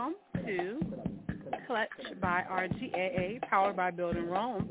welcome to Clutch by RGAA, powered by Building Rome.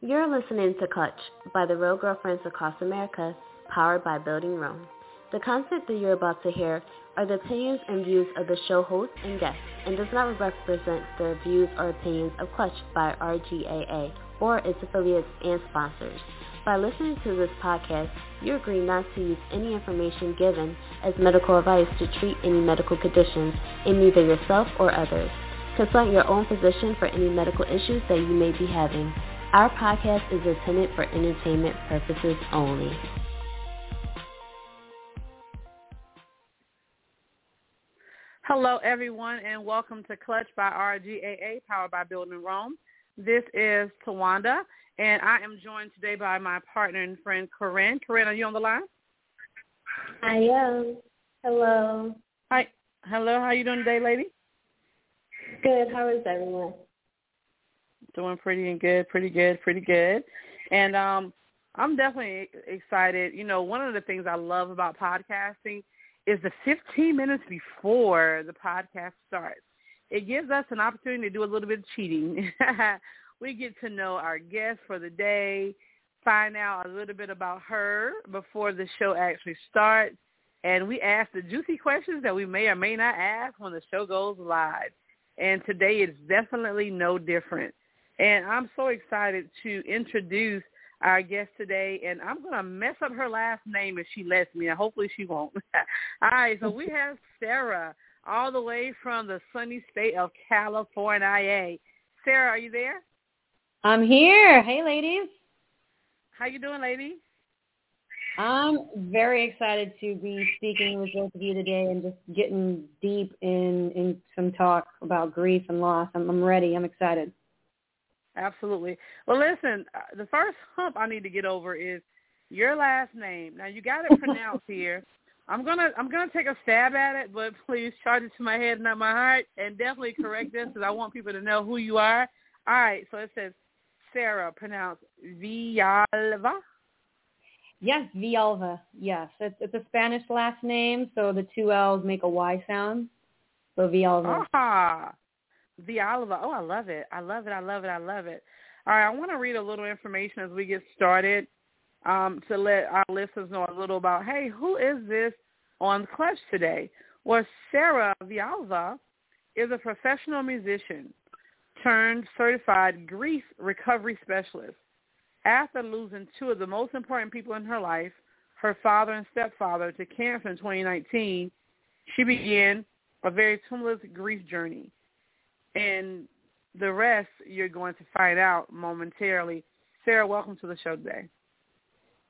You're listening to Clutch by the Real Girlfriends Across America, powered by Building Rome. The content that you're about to hear are the opinions and views of the show host and guests and does not represent the views or opinions of Clutch by RGAA or its affiliates and sponsors. By listening to this podcast, you agree not to use any information given as medical advice to treat any medical conditions in either yourself or others. Consult your own physician for any medical issues that you may be having. Our podcast is intended for entertainment purposes only. Hello, everyone, and welcome to Clutch by RGAA, powered by Building Rome. This is Tawanda, and I am joined today by my partner and friend, Corinne. Corinne, are you on the line? I am. Hello. Hi. Hello. How are you doing today, lady? Good. How is everyone? Doing pretty and good, pretty good, pretty good. And um, I'm definitely excited. You know, one of the things I love about podcasting is the 15 minutes before the podcast starts. It gives us an opportunity to do a little bit of cheating. we get to know our guest for the day, find out a little bit about her before the show actually starts, and we ask the juicy questions that we may or may not ask when the show goes live. And today is definitely no different. And I'm so excited to introduce our guest today, and I'm going to mess up her last name if she lets me, and hopefully she won't. all right, so we have Sarah all the way from the sunny state of California. Sarah, are you there? I'm here. Hey, ladies. How you doing, lady? I'm very excited to be speaking with both of you today and just getting deep in in some talk about grief and loss. I'm, I'm ready. I'm excited. Absolutely. Well, listen, uh, the first hump I need to get over is your last name. Now you got it pronounced here. I'm gonna I'm gonna take a stab at it, but please charge it to my head, not my heart, and definitely correct this because I want people to know who you are. All right, so it says Sarah, pronounced Villalva. Yes, Villalva. Yes, it's, it's a Spanish last name, so the two L's make a Y sound. So Villalva. Ah, Villalva. Oh, I love it. I love it. I love it. I love it. All right, I want to read a little information as we get started um, to let our listeners know a little about, hey, who is this on Clutch today? Well, Sarah Villalva is a professional musician turned certified grief recovery specialist. After losing two of the most important people in her life, her father and stepfather, to cancer in 2019, she began a very tumultuous grief journey. And the rest you're going to find out momentarily. Sarah, welcome to the show today.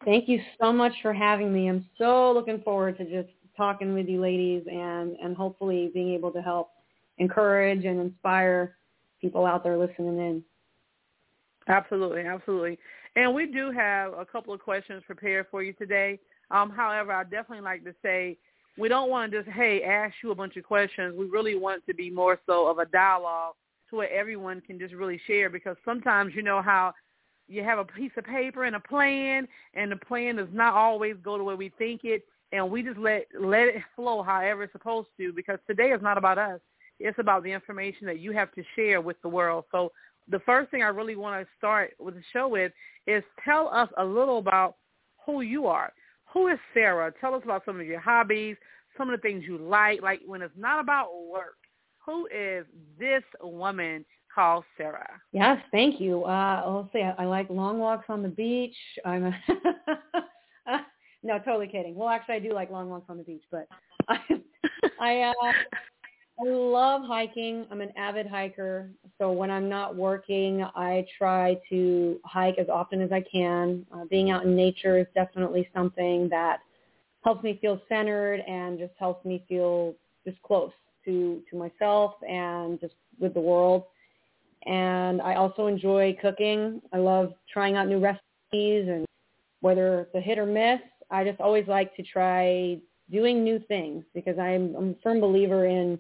Thank you so much for having me. I'm so looking forward to just talking with you ladies and, and hopefully being able to help encourage and inspire people out there listening in. Absolutely, absolutely. And we do have a couple of questions prepared for you today. Um, however, I definitely like to say we don't want to just, hey, ask you a bunch of questions. We really want to be more so of a dialogue to where everyone can just really share because sometimes you know how you have a piece of paper and a plan and the plan does not always go the way we think it and we just let let it flow however it's supposed to because today is not about us. It's about the information that you have to share with the world. So the first thing I really want to start with the show with is tell us a little about who you are. Who is Sarah? Tell us about some of your hobbies, some of the things you like, like when it's not about work. Who is this woman called Sarah? Yes, thank you. Uh, I'll say I, I like long walks on the beach. I'm a no, totally kidding. Well, actually, I do like long walks on the beach, but I, I uh, I love hiking. I'm an avid hiker. So when I'm not working, I try to hike as often as I can. Uh, being out in nature is definitely something that helps me feel centered and just helps me feel just close to, to myself and just with the world. And I also enjoy cooking. I love trying out new recipes and whether it's a hit or miss, I just always like to try doing new things because I'm, I'm a firm believer in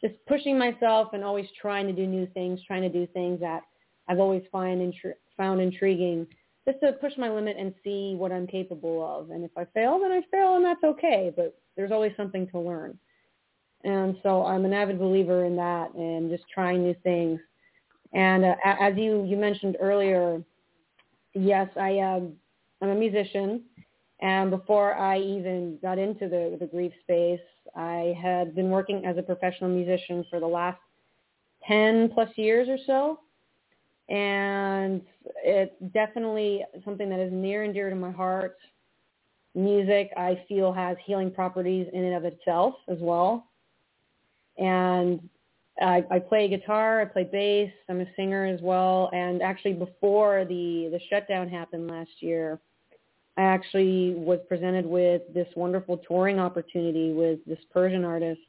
just pushing myself and always trying to do new things, trying to do things that I've always find intri- found intriguing just to push my limit and see what I'm capable of. And if I fail, then I fail, and that's okay. But there's always something to learn. And so I'm an avid believer in that and just trying new things. And uh, as you you mentioned earlier, yes, I um, I'm a musician, and before I even got into the the grief space, I had been working as a professional musician for the last ten plus years or so and it's definitely something that is near and dear to my heart. Music, I feel, has healing properties in and of itself as well. And I, I play guitar, I play bass, I'm a singer as well. And actually, before the the shutdown happened last year, I actually was presented with this wonderful touring opportunity with this Persian artist,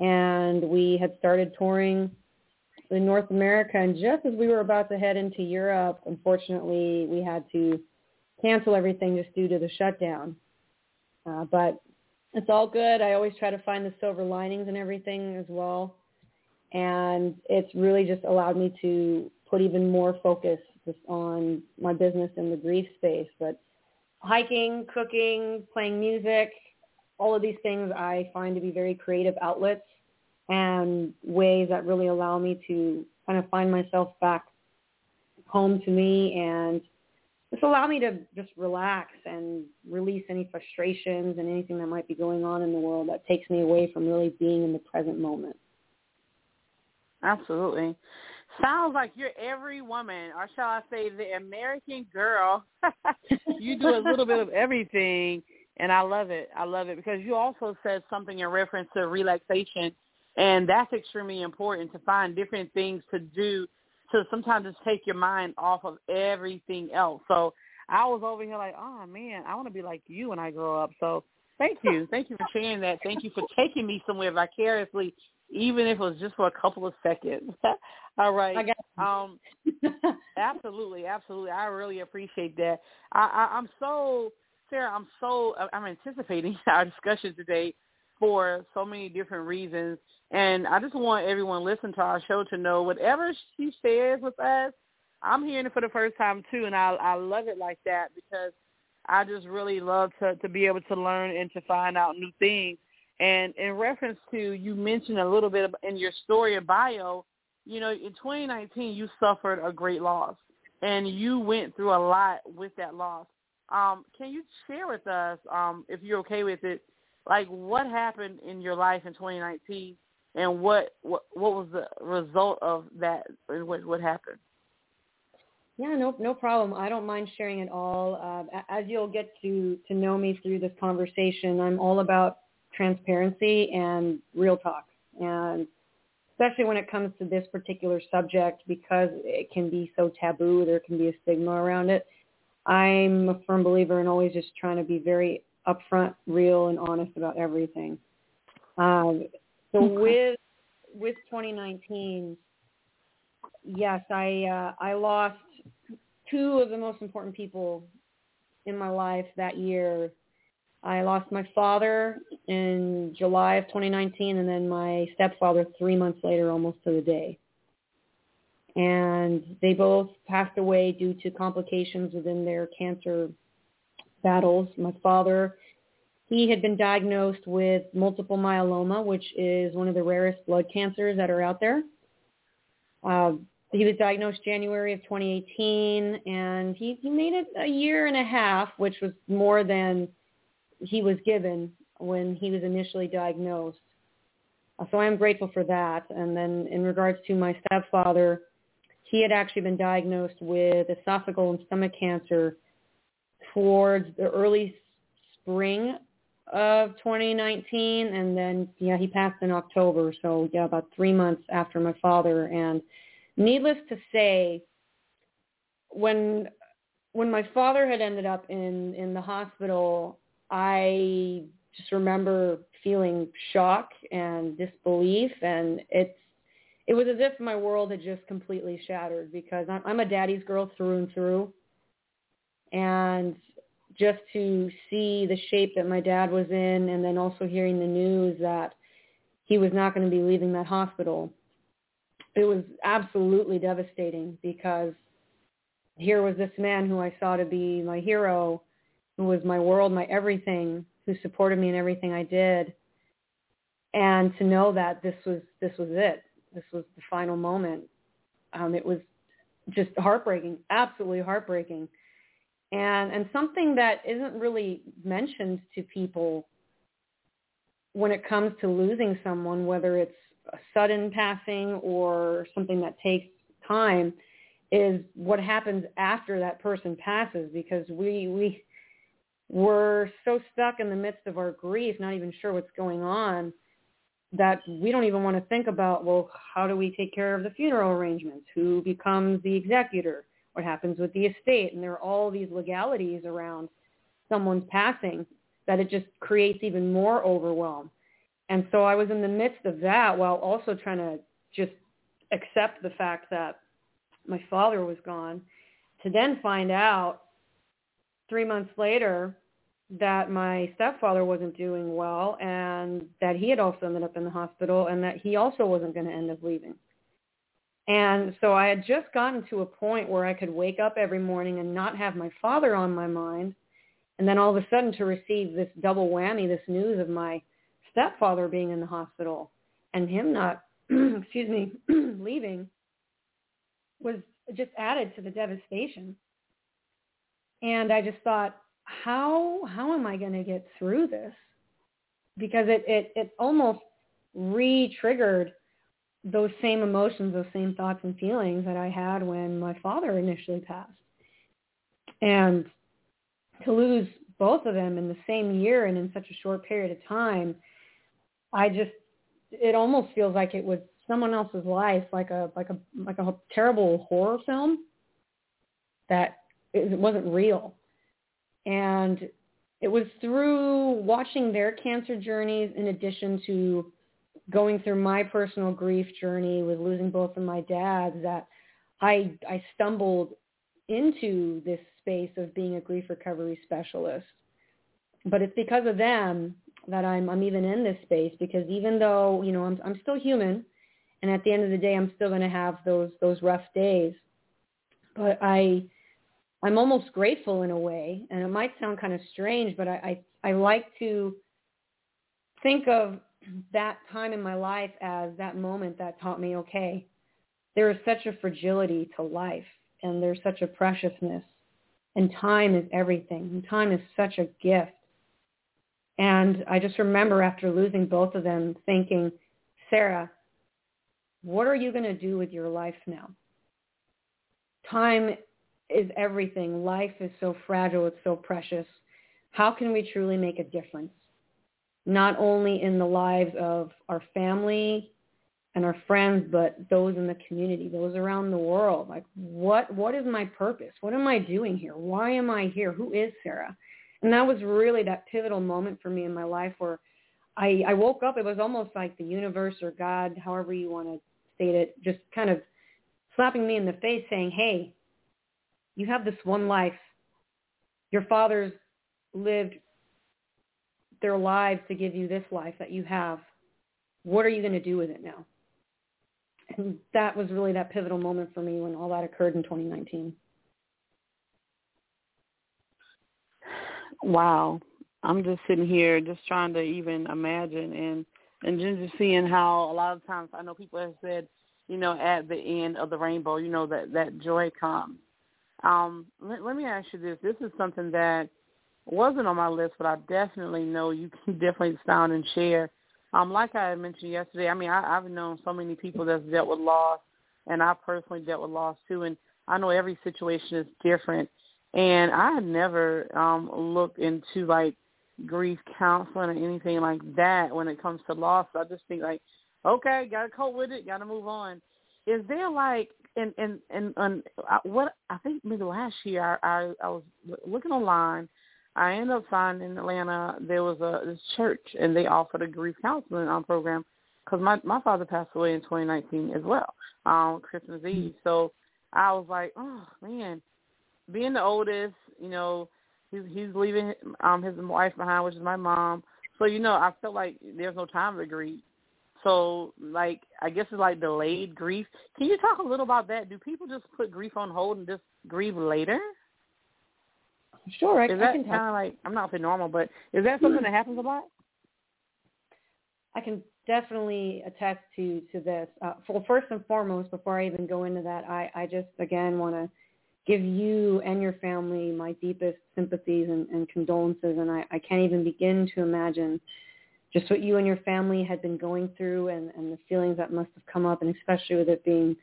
and we had started touring in North America. And just as we were about to head into Europe, unfortunately, we had to cancel everything just due to the shutdown. Uh, but it's all good. I always try to find the silver linings and everything as well. And it's really just allowed me to put even more focus just on my business in the grief space. But hiking, cooking, playing music, all of these things I find to be very creative outlets and ways that really allow me to kind of find myself back home to me and just allow me to just relax and release any frustrations and anything that might be going on in the world that takes me away from really being in the present moment. Absolutely. Sounds like you're every woman, or shall I say the American girl. you do a little bit of everything, and I love it. I love it because you also said something in reference to relaxation and that's extremely important to find different things to do to sometimes just take your mind off of everything else. So I was over here like, oh man, I want to be like you when I grow up. So thank you, thank you for sharing that. Thank you for taking me somewhere vicariously, even if it was just for a couple of seconds. All right. Um, absolutely, absolutely. I really appreciate that. I, I, I'm so Sarah. I'm so I'm anticipating our discussion today for so many different reasons. And I just want everyone listening to our show to know whatever she shares with us, I'm hearing it for the first time too, and I I love it like that because I just really love to to be able to learn and to find out new things. And in reference to you mentioned a little bit in your story of bio, you know, in 2019 you suffered a great loss, and you went through a lot with that loss. Um, can you share with us, um, if you're okay with it, like what happened in your life in 2019 and what what what was the result of that and what what happened? Yeah no no problem. I don't mind sharing at all. Uh, as you'll get to to know me through this conversation i'm all about transparency and real talk and especially when it comes to this particular subject because it can be so taboo there can be a stigma around it i'm a firm believer in always just trying to be very upfront, real, and honest about everything. Um, so with with 2019, yes, I uh, I lost two of the most important people in my life that year. I lost my father in July of 2019, and then my stepfather three months later, almost to the day. And they both passed away due to complications within their cancer battles. My father, he had been diagnosed with multiple myeloma, which is one of the rarest blood cancers that are out there. Uh, he was diagnosed January of 2018, and he, he made it a year and a half, which was more than he was given when he was initially diagnosed. Uh, so I am grateful for that. And then in regards to my stepfather, he had actually been diagnosed with esophageal and stomach cancer towards the early spring of 2019 and then yeah he passed in october so yeah about three months after my father and needless to say when when my father had ended up in in the hospital i just remember feeling shock and disbelief and it's it was as if my world had just completely shattered because i'm, I'm a daddy's girl through and through. And just to see the shape that my dad was in and then also hearing the news that he was not going to be leaving that hospital it was absolutely devastating because here was this man who I saw to be my hero, who was my world, my everything, who supported me in everything I did. And to know that this was this was it. This was the final moment. Um, it was just heartbreaking, absolutely heartbreaking. And and something that isn't really mentioned to people when it comes to losing someone, whether it's a sudden passing or something that takes time, is what happens after that person passes because we we we're so stuck in the midst of our grief, not even sure what's going on, that we don't even want to think about, well, how do we take care of the funeral arrangements? Who becomes the executor? What happens with the estate? And there are all these legalities around someone's passing that it just creates even more overwhelm. And so I was in the midst of that while also trying to just accept the fact that my father was gone to then find out three months later that my stepfather wasn't doing well and that he had also ended up in the hospital and that he also wasn't going to end up leaving. And so I had just gotten to a point where I could wake up every morning and not have my father on my mind. And then all of a sudden to receive this double whammy, this news of my stepfather being in the hospital and him not, excuse me, leaving was just added to the devastation. And I just thought, how how am I going to get through this? Because it it it almost re-triggered those same emotions, those same thoughts and feelings that I had when my father initially passed. And to lose both of them in the same year and in such a short period of time, I just it almost feels like it was someone else's life, like a like a like a terrible horror film that it wasn't real. And it was through watching their cancer journeys in addition to going through my personal grief journey with losing both of my dads that I I stumbled into this space of being a grief recovery specialist. But it's because of them that I'm I'm even in this space because even though, you know, I'm I'm still human and at the end of the day I'm still going to have those those rough days. But I I'm almost grateful in a way, and it might sound kind of strange, but I, I, I like to think of that time in my life as that moment that taught me, okay, there is such a fragility to life, and there's such a preciousness, and time is everything, and time is such a gift. And I just remember after losing both of them thinking, Sarah, what are you going to do with your life now? Time is everything. Life is so fragile. It's so precious. How can we truly make a difference? Not only in the lives of our family and our friends, but those in the community, those around the world. Like, what, what is my purpose? What am I doing here? Why am I here? Who is Sarah? And that was really that pivotal moment for me in my life where I, I woke up. It was almost like the universe or God, however you want to state it, just kind of slapping me in the face saying, hey, you have this one life. Your fathers lived their lives to give you this life that you have. What are you going to do with it now? And that was really that pivotal moment for me when all that occurred in 2019. Wow. I'm just sitting here just trying to even imagine and and just seeing how a lot of times I know people have said, you know, at the end of the rainbow, you know, that that joy comes. Um, let, let me ask you this. This is something that wasn't on my list, but I definitely know you can definitely sound and share. Um, like I mentioned yesterday, I mean, I, I've known so many people that's dealt with loss, and I personally dealt with loss too. And I know every situation is different. And I had never um, looked into like grief counseling or anything like that when it comes to loss. I just think like, okay, got to cope with it, got to move on. Is there like and and and, and I, what I think maybe last year I, I I was looking online. I ended up finding in Atlanta there was a this church and they offered a grief counseling um, program because my my father passed away in 2019 as well, um, Christmas Eve. Mm-hmm. So I was like, oh man, being the oldest, you know, he's he's leaving um his wife behind, which is my mom. So you know, I felt like there's no time to grieve. So, like, I guess it's like delayed grief. Can you talk a little about that? Do people just put grief on hold and just grieve later? Sure, I, is that I can kind of like I'm not saying normal, but is that something that happens a lot? I can definitely attest to to this. Uh, well, first and foremost, before I even go into that, I I just again want to give you and your family my deepest sympathies and, and condolences, and I, I can't even begin to imagine just what you and your family had been going through and, and the feelings that must have come up, and especially with it being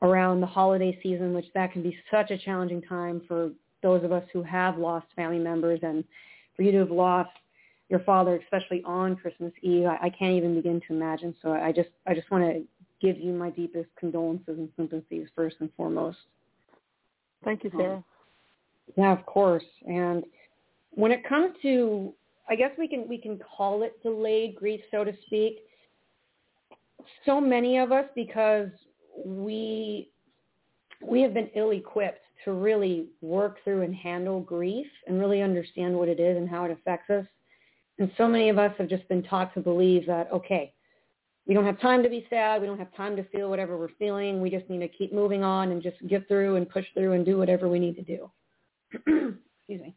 around the holiday season, which that can be such a challenging time for those of us who have lost family members and for you to have lost your father, especially on Christmas Eve, I, I can't even begin to imagine. So I just I just want to give you my deepest condolences and sympathies first and foremost. Thank you, Sarah. Um, yeah, of course. And when it comes to, I guess we can we can call it delayed grief, so to speak. So many of us, because we we have been ill-equipped to really work through and handle grief and really understand what it is and how it affects us. And so many of us have just been taught to believe that, okay, we don't have time to be sad. We don't have time to feel whatever we're feeling. We just need to keep moving on and just get through and push through and do whatever we need to do. Excuse me.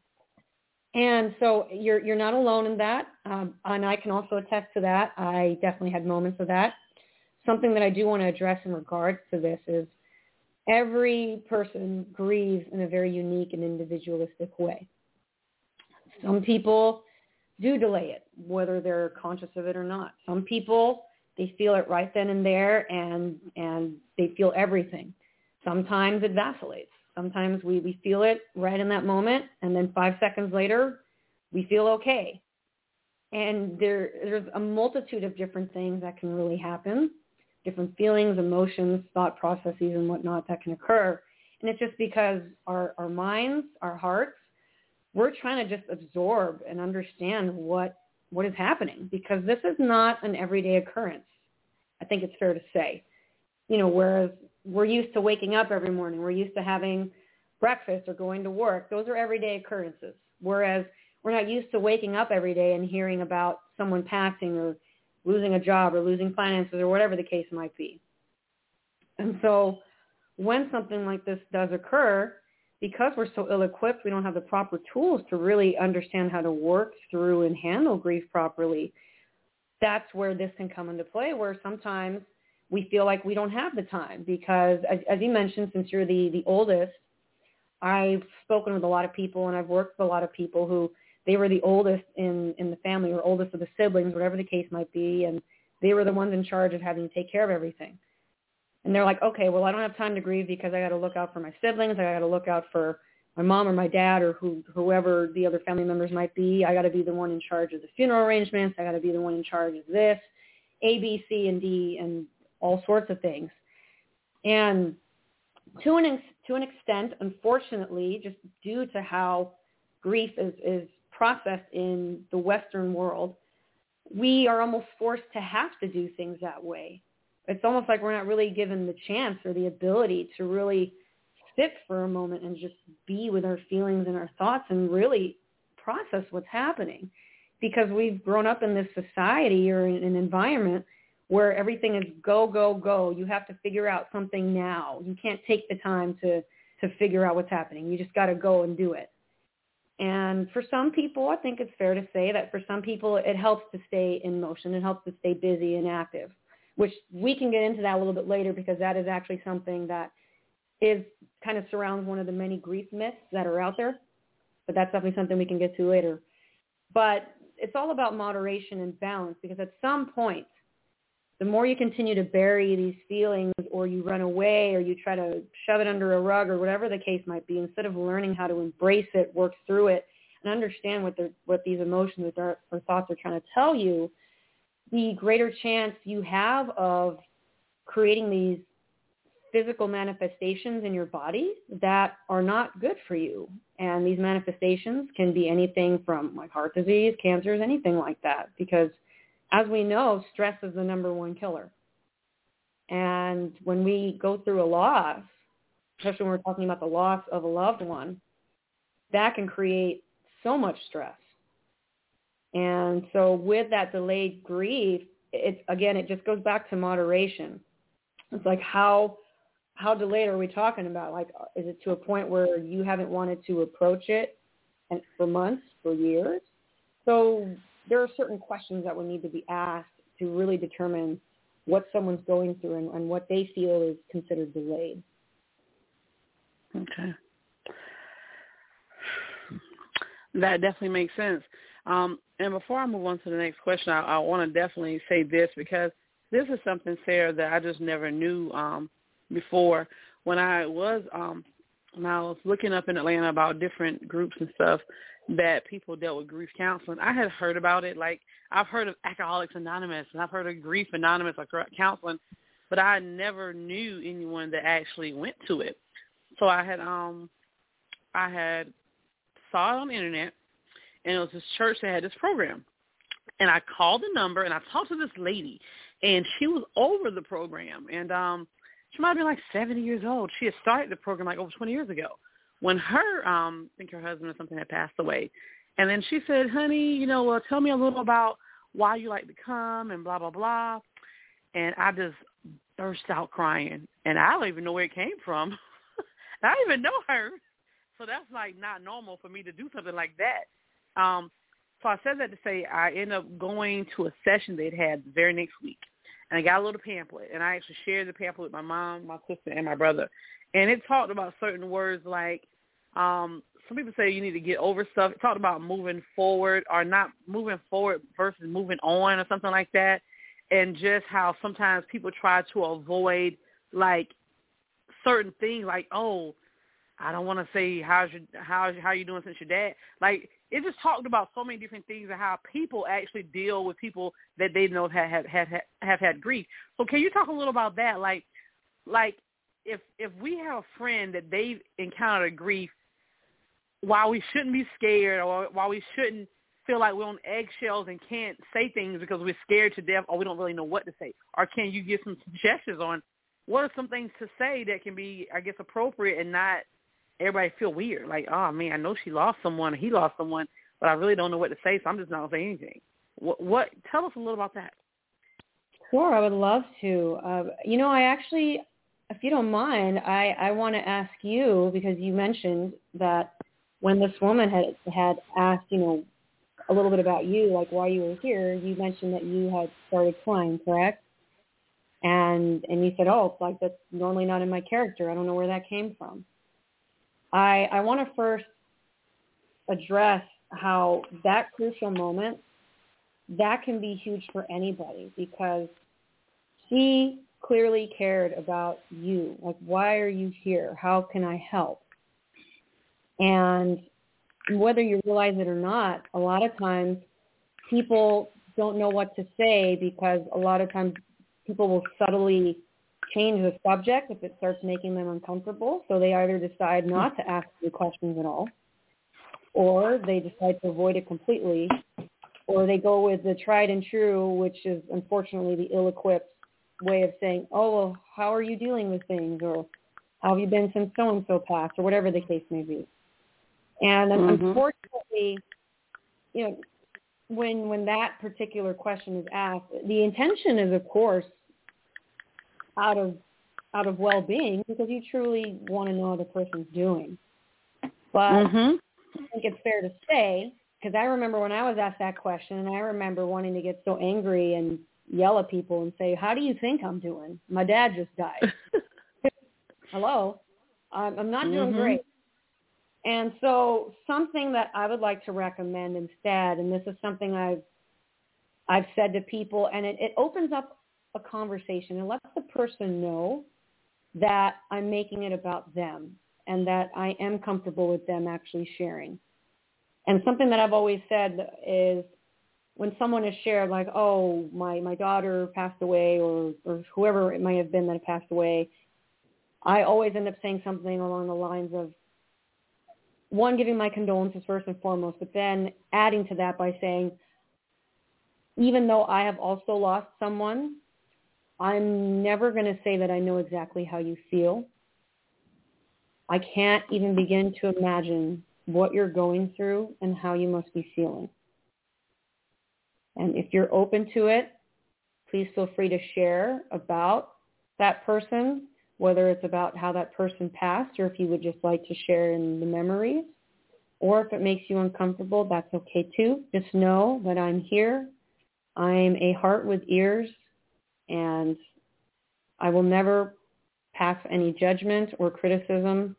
And so you're you're not alone in that, um, and I can also attest to that. I definitely had moments of that. Something that I do want to address in regards to this is every person grieves in a very unique and individualistic way. Some people do delay it, whether they're conscious of it or not. Some people they feel it right then and there and and they feel everything. Sometimes it vacillates. Sometimes we, we feel it right in that moment and then five seconds later we feel okay. And there there's a multitude of different things that can really happen, different feelings, emotions, thought processes and whatnot that can occur. And it's just because our, our minds, our hearts, we're trying to just absorb and understand what what is happening because this is not an everyday occurrence. I think it's fair to say. You know, whereas we're used to waking up every morning, we're used to having breakfast or going to work. Those are everyday occurrences. Whereas we're not used to waking up every day and hearing about someone passing or losing a job or losing finances or whatever the case might be. And so when something like this does occur, because we're so ill-equipped, we don't have the proper tools to really understand how to work through and handle grief properly. That's where this can come into play, where sometimes we feel like we don't have the time because, as, as you mentioned, since you're the, the oldest, I've spoken with a lot of people and I've worked with a lot of people who they were the oldest in, in the family or oldest of the siblings, whatever the case might be, and they were the ones in charge of having to take care of everything and they're like, okay, well, I don't have time to grieve because I got to look out for my siblings. I got to look out for my mom or my dad or who, whoever the other family members might be. I got to be the one in charge of the funeral arrangements. I got to be the one in charge of this, A, B, C, and D, and all sorts of things. And to an to an extent, unfortunately, just due to how grief is is processed in the Western world, we are almost forced to have to do things that way it's almost like we're not really given the chance or the ability to really sit for a moment and just be with our feelings and our thoughts and really process what's happening because we've grown up in this society or in an environment where everything is go, go, go. You have to figure out something now. You can't take the time to, to figure out what's happening. You just got to go and do it. And for some people, I think it's fair to say that for some people, it helps to stay in motion. It helps to stay busy and active which we can get into that a little bit later because that is actually something that is kind of surrounds one of the many grief myths that are out there. But that's definitely something we can get to later. But it's all about moderation and balance because at some point, the more you continue to bury these feelings or you run away or you try to shove it under a rug or whatever the case might be, instead of learning how to embrace it, work through it, and understand what, what these emotions or thoughts are trying to tell you, the greater chance you have of creating these physical manifestations in your body that are not good for you. And these manifestations can be anything from like heart disease, cancers, anything like that. Because as we know, stress is the number one killer. And when we go through a loss, especially when we're talking about the loss of a loved one, that can create so much stress. And so with that delayed grief, it's again, it just goes back to moderation. It's like how how delayed are we talking about? Like, is it to a point where you haven't wanted to approach it and for months, for years? So there are certain questions that would need to be asked to really determine what someone's going through and, and what they feel is considered delayed. Okay. That definitely makes sense. Um, and before I move on to the next question, I, I want to definitely say this because this is something, Sarah, that I just never knew um, before. When I was um, when I was looking up in Atlanta about different groups and stuff that people dealt with grief counseling, I had heard about it. Like I've heard of Alcoholics Anonymous and I've heard of Grief Anonymous, like counseling, but I never knew anyone that actually went to it. So I had um I had saw it on the internet and it was this church that had this program. And I called the number and I talked to this lady and she was over the program and um she might have been like seventy years old. She had started the program like over twenty years ago when her um I think her husband or something had passed away. And then she said, Honey, you know, well tell me a little about why you like to come and blah blah blah and I just burst out crying and I don't even know where it came from. I don't even know her. So that's like not normal for me to do something like that. Um, so I said that to say I ended up going to a session they'd had the very next week. And I got a little pamphlet and I actually shared the pamphlet with my mom, my sister, and my brother. And it talked about certain words like um some people say you need to get over stuff. It talked about moving forward or not moving forward versus moving on or something like that. And just how sometimes people try to avoid like certain things like, oh, I don't want to say how's your how how you doing since your dad. Like it just talked about so many different things and how people actually deal with people that they know have have have, have had grief. So can you talk a little about that? Like like if if we have a friend that they've encountered grief, while we shouldn't be scared or while we shouldn't feel like we're on eggshells and can't say things because we're scared to death or we don't really know what to say, or can you give some suggestions on what are some things to say that can be, I guess, appropriate and not everybody feel weird. Like, oh man, I know she lost someone, he lost someone, but I really don't know what to say, so I'm just not gonna say anything. What? What? Tell us a little about that. Sure, I would love to. Uh, you know, I actually, if you don't mind, I I want to ask you because you mentioned that when this woman had had asked, you know, a little bit about you, like why you were here, you mentioned that you had started flying, correct? And and you said, oh, like that's normally not in my character. I don't know where that came from. I, I want to first address how that crucial moment, that can be huge for anybody because she clearly cared about you. Like, why are you here? How can I help? And whether you realize it or not, a lot of times people don't know what to say because a lot of times people will subtly change the subject if it starts making them uncomfortable. So they either decide not to ask the questions at all, or they decide to avoid it completely, or they go with the tried and true, which is unfortunately the ill-equipped way of saying, oh, well, how are you dealing with things? Or how have you been since so-and-so passed? Or whatever the case may be. And mm-hmm. unfortunately, you know, when when that particular question is asked, the intention is, of course, out of out of well-being because you truly want to know how the person's doing. But mm-hmm. I think it's fair to say because I remember when I was asked that question, and I remember wanting to get so angry and yell at people and say, "How do you think I'm doing? My dad just died. Hello, I'm, I'm not doing mm-hmm. great." And so something that I would like to recommend instead, and this is something I've I've said to people, and it, it opens up a conversation and lets the person know that I'm making it about them and that I am comfortable with them actually sharing. And something that I've always said is when someone has shared like, oh, my, my daughter passed away or, or whoever it may have been that passed away, I always end up saying something along the lines of, one, giving my condolences first and foremost, but then adding to that by saying, even though I have also lost someone, I'm never going to say that I know exactly how you feel. I can't even begin to imagine what you're going through and how you must be feeling. And if you're open to it, please feel free to share about that person, whether it's about how that person passed or if you would just like to share in the memories. Or if it makes you uncomfortable, that's okay too. Just know that I'm here. I'm a heart with ears and I will never pass any judgment or criticism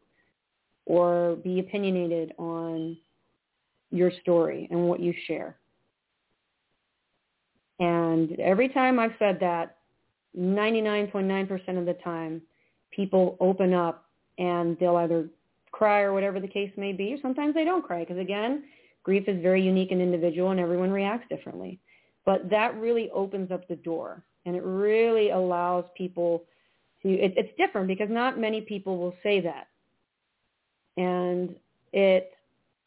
or be opinionated on your story and what you share. And every time I've said that, 99.9% of the time, people open up and they'll either cry or whatever the case may be, or sometimes they don't cry because again, grief is very unique and individual and everyone reacts differently. But that really opens up the door and it really allows people to, it, it's different because not many people will say that. And it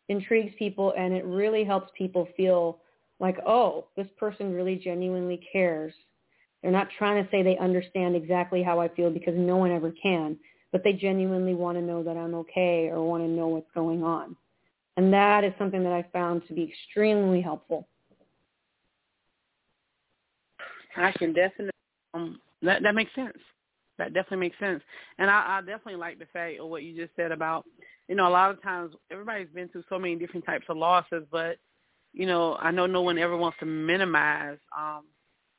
intrigues people and it really helps people feel like, oh, this person really genuinely cares. They're not trying to say they understand exactly how I feel because no one ever can, but they genuinely want to know that I'm okay or want to know what's going on. And that is something that I found to be extremely helpful. I can definitely, um, that, that makes sense. That definitely makes sense. And I, I definitely like the fact of what you just said about, you know, a lot of times everybody's been through so many different types of losses, but you know, I know no one ever wants to minimize um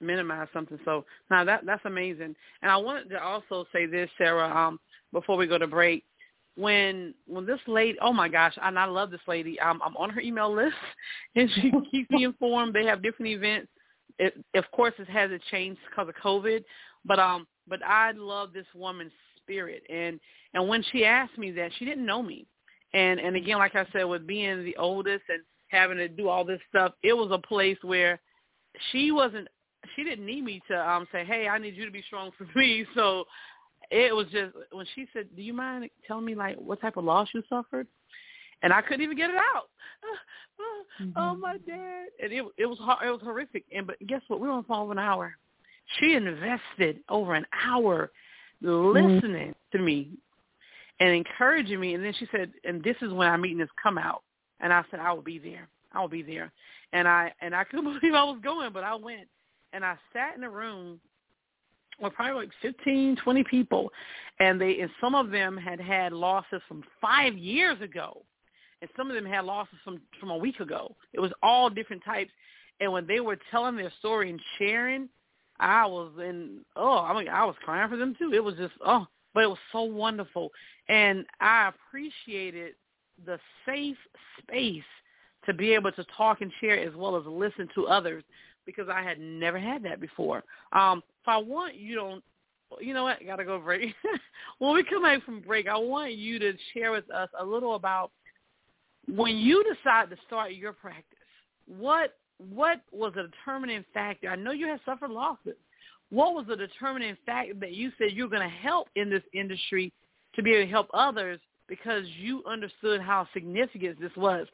minimize something. So now that that's amazing. And I wanted to also say this, Sarah, um, before we go to break. When when this lady, oh my gosh, and I love this lady. I'm I'm on her email list, and she keeps me informed. They have different events. It, of course, it hasn't changed because of COVID, but um, but I love this woman's spirit. And and when she asked me that, she didn't know me. And and again, like I said, with being the oldest and having to do all this stuff, it was a place where she wasn't she didn't need me to um say, "Hey, I need you to be strong for me." So it was just when she said, "Do you mind telling me like what type of loss you suffered?" And I couldn't even get it out. mm-hmm. Oh my dad! And it it was it was horrific. And but guess what? We were on the phone for an hour. She invested over an hour listening mm-hmm. to me and encouraging me. And then she said, "And this is when I'm meeting this come out." And I said, I will be there. I will be there. And I and I couldn't believe I was going, but I went. And I sat in a room with probably like fifteen, twenty people, and they and some of them had had losses from five years ago, and some of them had losses from from a week ago. It was all different types. And when they were telling their story and sharing, I was in oh, I mean I was crying for them too. It was just oh, but it was so wonderful, and I appreciated the safe space to be able to talk and share as well as listen to others because I had never had that before. Um, so I want you don't, you know what, I gotta go break. when we come back from break, I want you to share with us a little about when you decide to start your practice. What what was a determining factor? I know you had suffered losses. What was the determining factor that you said you're going to help in this industry to be able to help others because you understood how significant this was.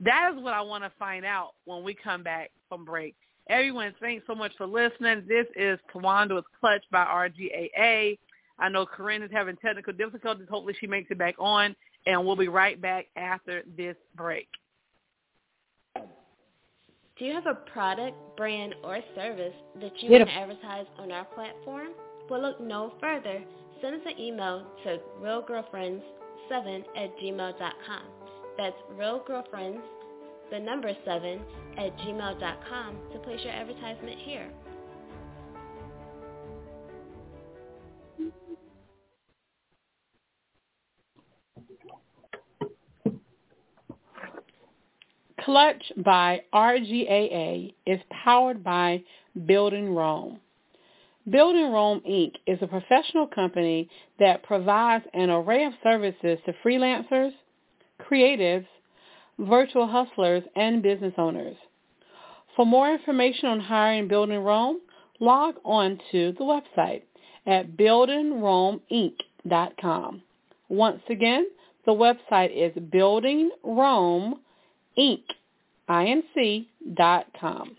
That is what I want to find out when we come back from break. Everyone, thanks so much for listening. This is Tawanda with Clutch by RGAA. I know Corinne is having technical difficulties. Hopefully she makes it back on, and we'll be right back after this break. Do you have a product, brand, or service that you want to advertise on our platform? Well, look no further. Send us an email to realgirlfriends 7 at gmail.com. That's Real Girlfriends, the number 7 at gmail.com to place your advertisement here. Clutch by RGAA is powered by Building Rome. Building Rome Inc. is a professional company that provides an array of services to freelancers, creatives, virtual hustlers, and business owners. For more information on hiring Building Rome, log on to the website at buildingromeinc.com. Once again, the website is buildingromeinc.com.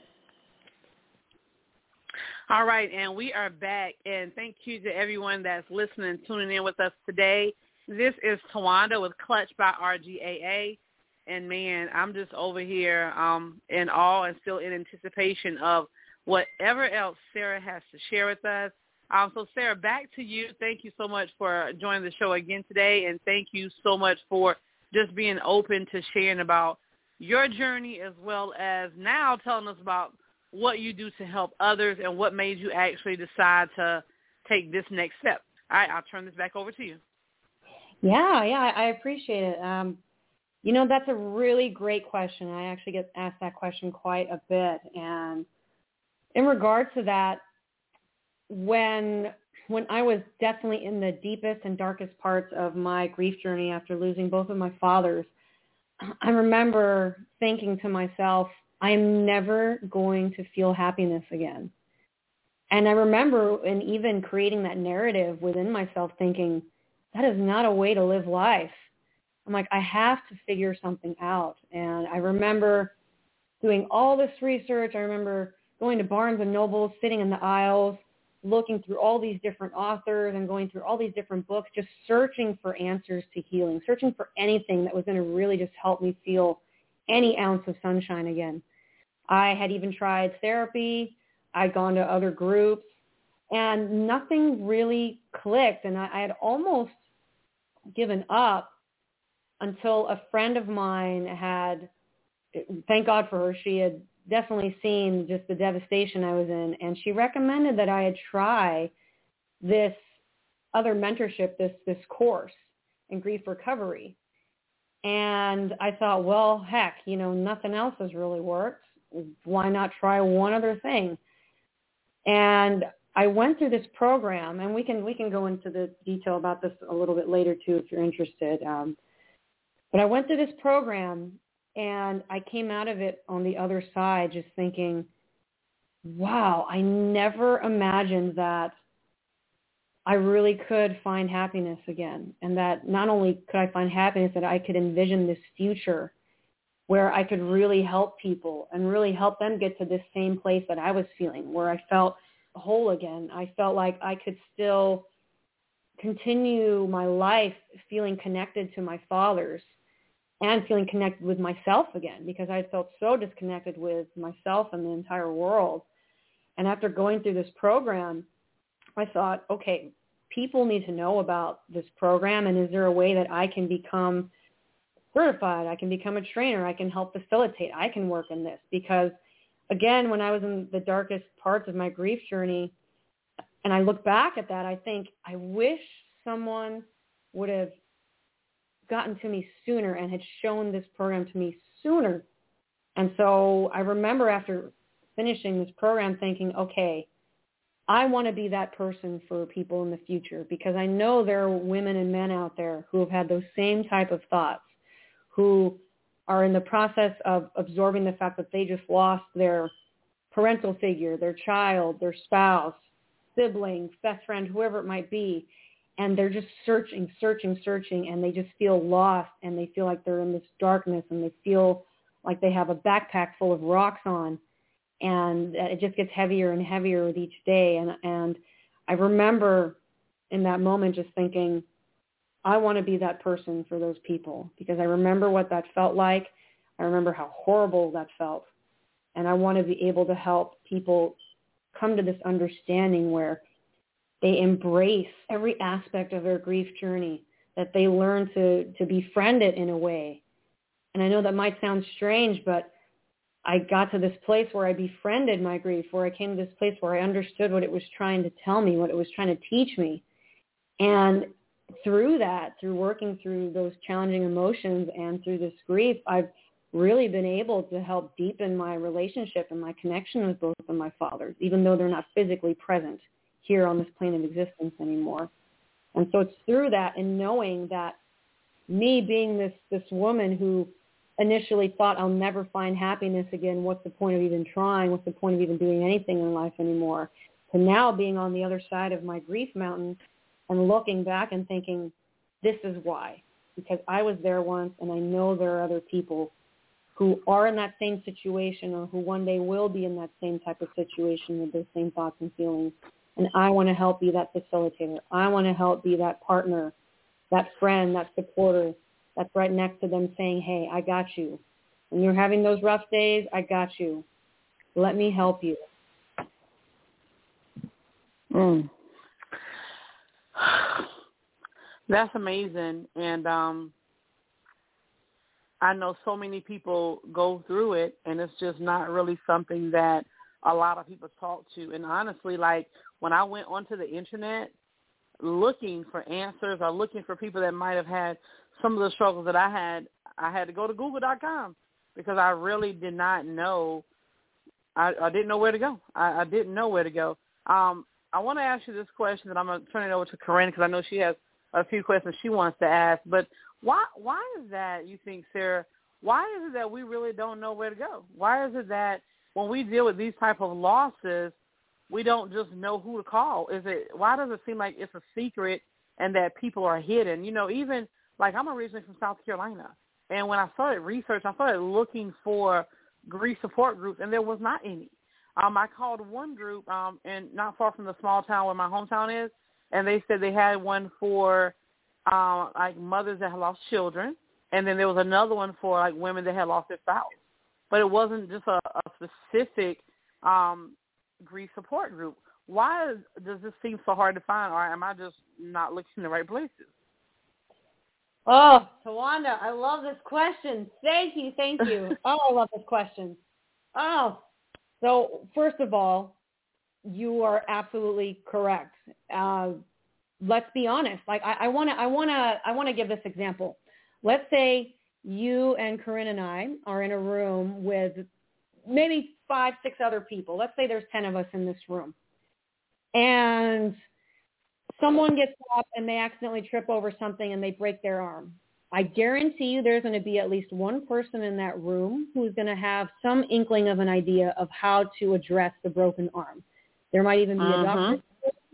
All right, and we are back, and thank you to everyone that's listening tuning in with us today. This is Tawanda with Clutch by RGAA, and man, I'm just over here um, in awe and still in anticipation of whatever else Sarah has to share with us. Um, so Sarah, back to you. Thank you so much for joining the show again today, and thank you so much for just being open to sharing about your journey as well as now telling us about what you do to help others and what made you actually decide to take this next step. All right, I'll turn this back over to you. Yeah, yeah, I appreciate it. Um, you know, that's a really great question. I actually get asked that question quite a bit. And in regards to that, when when I was definitely in the deepest and darkest parts of my grief journey after losing both of my fathers, I remember thinking to myself, I am never going to feel happiness again. And I remember and even creating that narrative within myself thinking, that is not a way to live life. I'm like, I have to figure something out. And I remember doing all this research. I remember going to Barnes and Noble, sitting in the aisles, looking through all these different authors and going through all these different books, just searching for answers to healing, searching for anything that was going to really just help me feel any ounce of sunshine again. I had even tried therapy. I'd gone to other groups and nothing really clicked. And I, I had almost given up until a friend of mine had, thank God for her, she had definitely seen just the devastation I was in. And she recommended that I had try this other mentorship, this, this course in grief recovery. And I thought, well, heck, you know, nothing else has really worked. Why not try one other thing? And I went through this program, and we can we can go into the detail about this a little bit later too, if you're interested. Um, but I went through this program, and I came out of it on the other side just thinking, wow, I never imagined that I really could find happiness again. And that not only could I find happiness, that I could envision this future where I could really help people and really help them get to this same place that I was feeling, where I felt whole again. I felt like I could still continue my life feeling connected to my fathers and feeling connected with myself again because I felt so disconnected with myself and the entire world. And after going through this program, I thought, okay, people need to know about this program and is there a way that I can become certified? I can become a trainer. I can help facilitate. I can work in this because again, when I was in the darkest parts of my grief journey and I look back at that, I think I wish someone would have gotten to me sooner and had shown this program to me sooner. And so I remember after finishing this program thinking, okay, I want to be that person for people in the future because I know there are women and men out there who have had those same type of thoughts, who are in the process of absorbing the fact that they just lost their parental figure, their child, their spouse, sibling, best friend, whoever it might be, and they're just searching, searching, searching, and they just feel lost, and they feel like they're in this darkness, and they feel like they have a backpack full of rocks on, and it just gets heavier and heavier with each day. And and I remember in that moment just thinking, I want to be that person for those people because I remember what that felt like. I remember how horrible that felt. And I want to be able to help people come to this understanding where they embrace every aspect of their grief journey, that they learn to, to befriend it in a way. And I know that might sound strange, but I got to this place where I befriended my grief, where I came to this place where I understood what it was trying to tell me, what it was trying to teach me. And through that, through working through those challenging emotions and through this grief, I've really been able to help deepen my relationship and my connection with both of my fathers, even though they're not physically present here on this plane of existence anymore. And so it's through that and knowing that me being this, this woman who initially thought I'll never find happiness again, what's the point of even trying? What's the point of even doing anything in life anymore? To now being on the other side of my grief mountain and looking back and thinking, this is why. Because I was there once and I know there are other people who are in that same situation or who one day will be in that same type of situation with those same thoughts and feelings. And I want to help be that facilitator. I want to help be that partner, that friend, that supporter that's right next to them saying, hey, I got you. When you're having those rough days, I got you. Let me help you. Mm. That's amazing, and um, I know so many people go through it, and it's just not really something that a lot of people talk to. And honestly, like when I went onto the internet looking for answers or looking for people that might have had some of the struggles that I had, I had to go to Google.com because I really did not know. I, I didn't know where to go. I, I didn't know where to go. Um, I want to ask you this question, that I'm going to turn it over to Corinne because I know she has a few questions she wants to ask. But why why is that? You think, Sarah? Why is it that we really don't know where to go? Why is it that when we deal with these type of losses, we don't just know who to call? Is it why does it seem like it's a secret and that people are hidden? You know, even like I'm originally from South Carolina, and when I started research, I started looking for grief support groups, and there was not any. Um, I called one group, um, and not far from the small town where my hometown is, and they said they had one for um, like mothers that had lost children, and then there was another one for like women that had lost their spouse. But it wasn't just a, a specific um, grief support group. Why does this seem so hard to find, or am I just not looking in the right places? Oh, Tawanda, I love this question. Thank you, thank you. oh, I love this question. Oh, so first of all, you are absolutely correct. Uh, let's be honest. Like I want to, I want to, I want to give this example. Let's say you and Corinne and I are in a room with maybe five, six other people. Let's say there's 10 of us in this room. And someone gets up and they accidentally trip over something and they break their arm. I guarantee you there's going to be at least one person in that room who's going to have some inkling of an idea of how to address the broken arm. There might even be uh-huh. a doctor.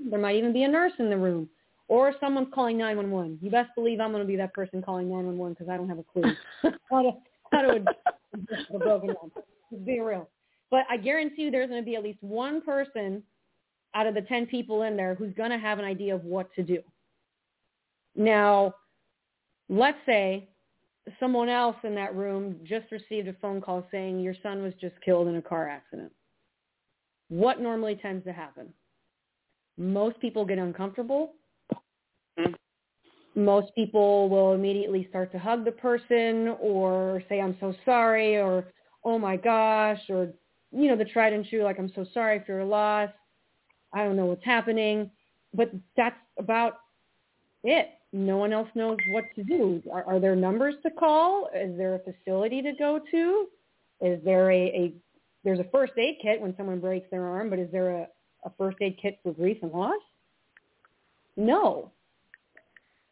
There might even be a nurse in the room. Or someone's calling 911. You best believe I'm going to be that person calling 911 because I don't have a clue how to, how to address a broken arm. Being real. But I guarantee you there's going to be at least one person out of the 10 people in there who's going to have an idea of what to do. Now, let's say someone else in that room just received a phone call saying your son was just killed in a car accident. What normally tends to happen? Most people get uncomfortable. Mm-hmm. Most people will immediately start to hug the person or say, I'm so sorry or, oh my gosh, or, you know, the tried and true, like, I'm so sorry for your loss. I don't know what's happening. But that's about it no one else knows what to do. Are, are there numbers to call? Is there a facility to go to? Is there a, a there's a first aid kit when someone breaks their arm, but is there a, a first aid kit for grief and loss? No.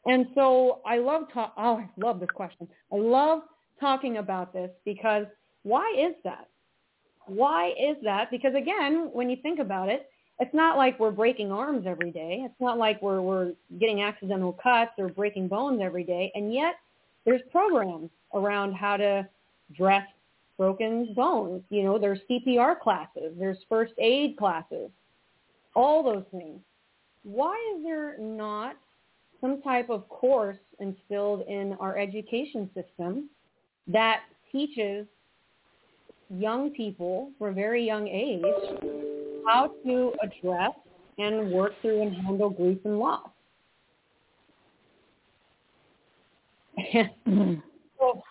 And so I love talk. Oh, I love this question. I love talking about this because why is that? Why is that? Because again, when you think about it, it's not like we're breaking arms every day. It's not like we're we're getting accidental cuts or breaking bones every day. And yet there's programs around how to dress broken bones. You know, there's CPR classes, there's first aid classes, all those things. Why is there not some type of course instilled in our education system that teaches young people from a very young age how to address and work through and handle grief and loss. so,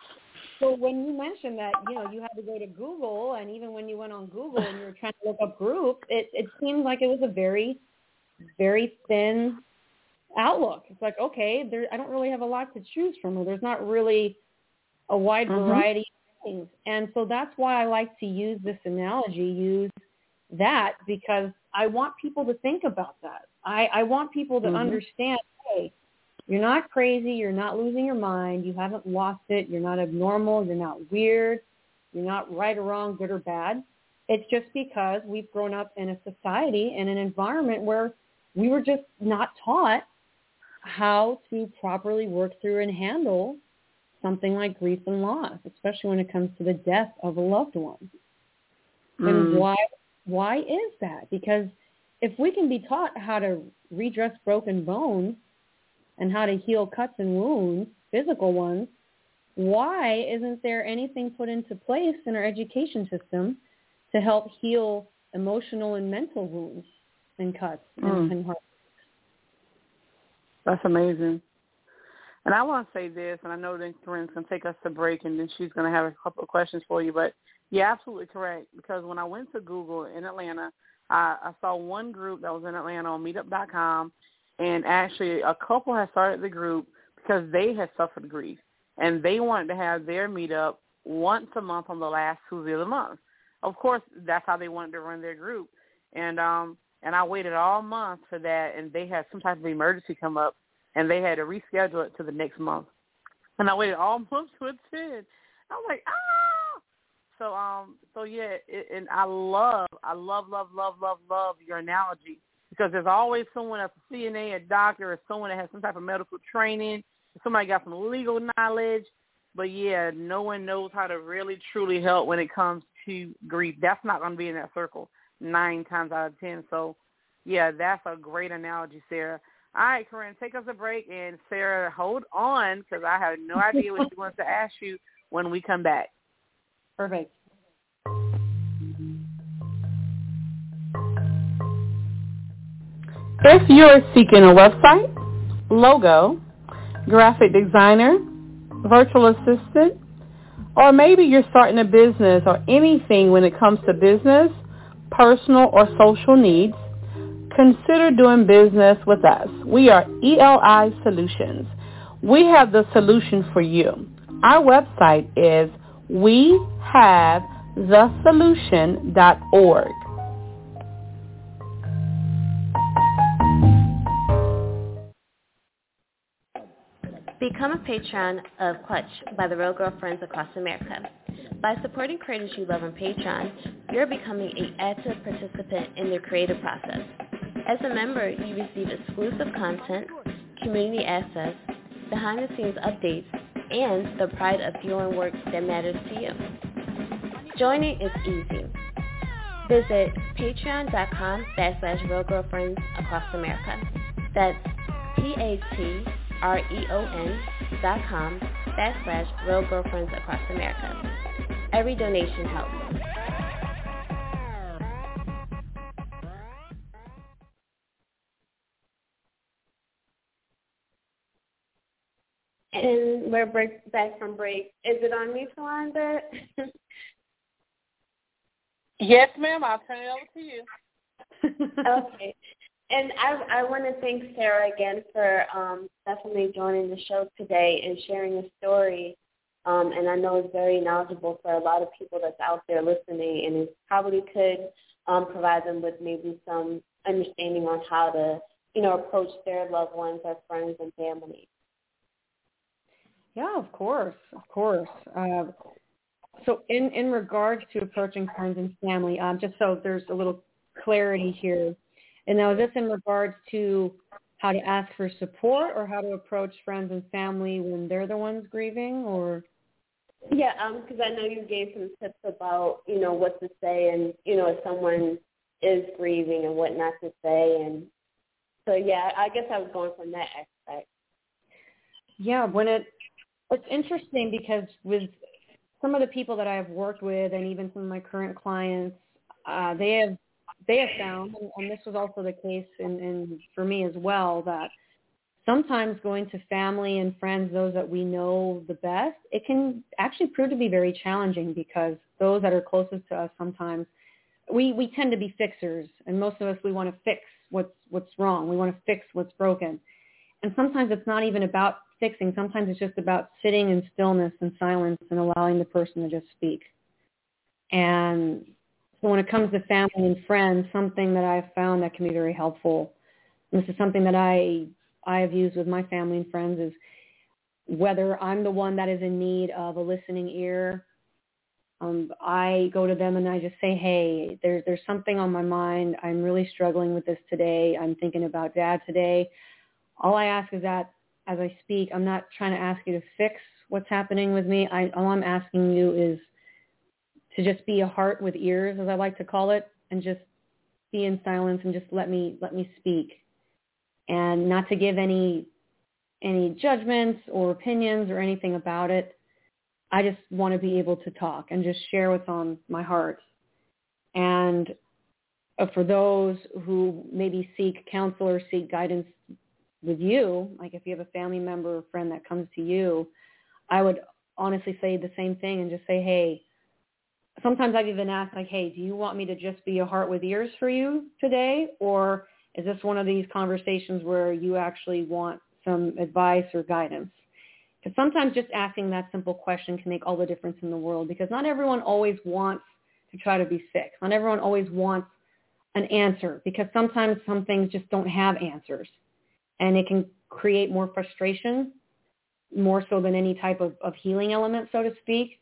so when you mentioned that, you know, you had to go to Google, and even when you went on Google and you were trying to look up group, it, it seemed like it was a very, very thin outlook. It's like, okay, there, I don't really have a lot to choose from, or there's not really a wide mm-hmm. variety of things. And so that's why I like to use this analogy, use that because I want people to think about that. I, I want people to mm-hmm. understand, hey, you're not crazy. You're not losing your mind. You haven't lost it. You're not abnormal. You're not weird. You're not right or wrong, good or bad. It's just because we've grown up in a society in an environment where we were just not taught how to properly work through and handle something like grief and loss, especially when it comes to the death of a loved one. Mm. And why why is that? Because if we can be taught how to redress broken bones and how to heal cuts and wounds, physical ones, why isn't there anything put into place in our education system to help heal emotional and mental wounds? and cuts Mm. and, and heart. That's amazing. And I want to say this, and I know that Corinne's going to take us to break, and then she's going to have a couple of questions for you. But you're absolutely correct because when I went to Google in Atlanta, I, I saw one group that was in Atlanta on Meetup.com, and actually a couple had started the group because they had suffered grief, and they wanted to have their meetup once a month on the last Tuesday of the month. Of course, that's how they wanted to run their group, and um, and I waited all month for that, and they had some type of emergency come up, and they had to reschedule it to the next month. And I waited all month to attend. I was like, ah. So um, so yeah, it, and I love, I love, love, love, love, love your analogy because there's always someone that's a CNA, a doctor, or someone that has some type of medical training. Somebody got some legal knowledge, but yeah, no one knows how to really truly help when it comes to grief. That's not going to be in that circle nine times out of ten. So yeah, that's a great analogy, Sarah. All right, Corinne, take us a break, and Sarah, hold on because I have no idea what she wants to ask you when we come back. Perfect. If you're seeking a website, logo, graphic designer, virtual assistant, or maybe you're starting a business or anything when it comes to business, personal or social needs, consider doing business with us. We are ELI Solutions. We have the solution for you. Our website is wehavethesolution.org. Become a patron of Clutch by the Real Girlfriends across America. By supporting creators you love on Patreon, you're becoming an active participant in their creative process. As a member, you receive exclusive content, community access, behind-the-scenes updates, and the pride of doing work that matters to you. Joining is easy. Visit patreon.com backslash Real Girlfriends Across America. That's P-A-T-R-E-O-N dot com backslash Real Girlfriends Across America. Every donation helps. We're break, back from break. Is it on me, Shalonda? Yes, ma'am. I'll turn it over to you. okay. And I, I want to thank Sarah again for um, definitely joining the show today and sharing a story. Um, and I know it's very knowledgeable for a lot of people that's out there listening, and it probably could um, provide them with maybe some understanding on how to, you know, approach their loved ones, their friends, and family. Yeah, of course, of course. Uh, so in, in regards to approaching friends and family, um, just so there's a little clarity here, and now is this in regards to how to ask for support or how to approach friends and family when they're the ones grieving or? Yeah, because I know you gave some tips about, you know, what to say and, you know, if someone is grieving and what not to say. And so, yeah, I guess I was going from that aspect. Yeah, when it, it's interesting because with some of the people that I've worked with and even some of my current clients, uh, they have they have found, and, this was also the case in, in for me as well, that sometimes going to family and friends, those that we know the best, it can actually prove to be very challenging because those that are closest to us sometimes we, we tend to be fixers and most of us we want to fix what's what's wrong. We want to fix what's broken. And sometimes it's not even about fixing. Sometimes it's just about sitting in stillness and silence and allowing the person to just speak. And so when it comes to family and friends, something that I've found that can be very helpful, and this is something that I I have used with my family and friends is whether I'm the one that is in need of a listening ear, um, I go to them and I just say, hey, there's there's something on my mind. I'm really struggling with this today. I'm thinking about dad today. All I ask is that as I speak, I'm not trying to ask you to fix what's happening with me. I, all I'm asking you is to just be a heart with ears, as I like to call it, and just be in silence and just let me let me speak, and not to give any any judgments or opinions or anything about it. I just want to be able to talk and just share what's on my heart. And uh, for those who maybe seek counsel or seek guidance with you, like if you have a family member or friend that comes to you, I would honestly say the same thing and just say, hey, sometimes I've even asked like, hey, do you want me to just be a heart with ears for you today? Or is this one of these conversations where you actually want some advice or guidance? Because sometimes just asking that simple question can make all the difference in the world because not everyone always wants to try to be fixed. Not everyone always wants an answer because sometimes some things just don't have answers and it can create more frustration more so than any type of, of healing element, so to speak.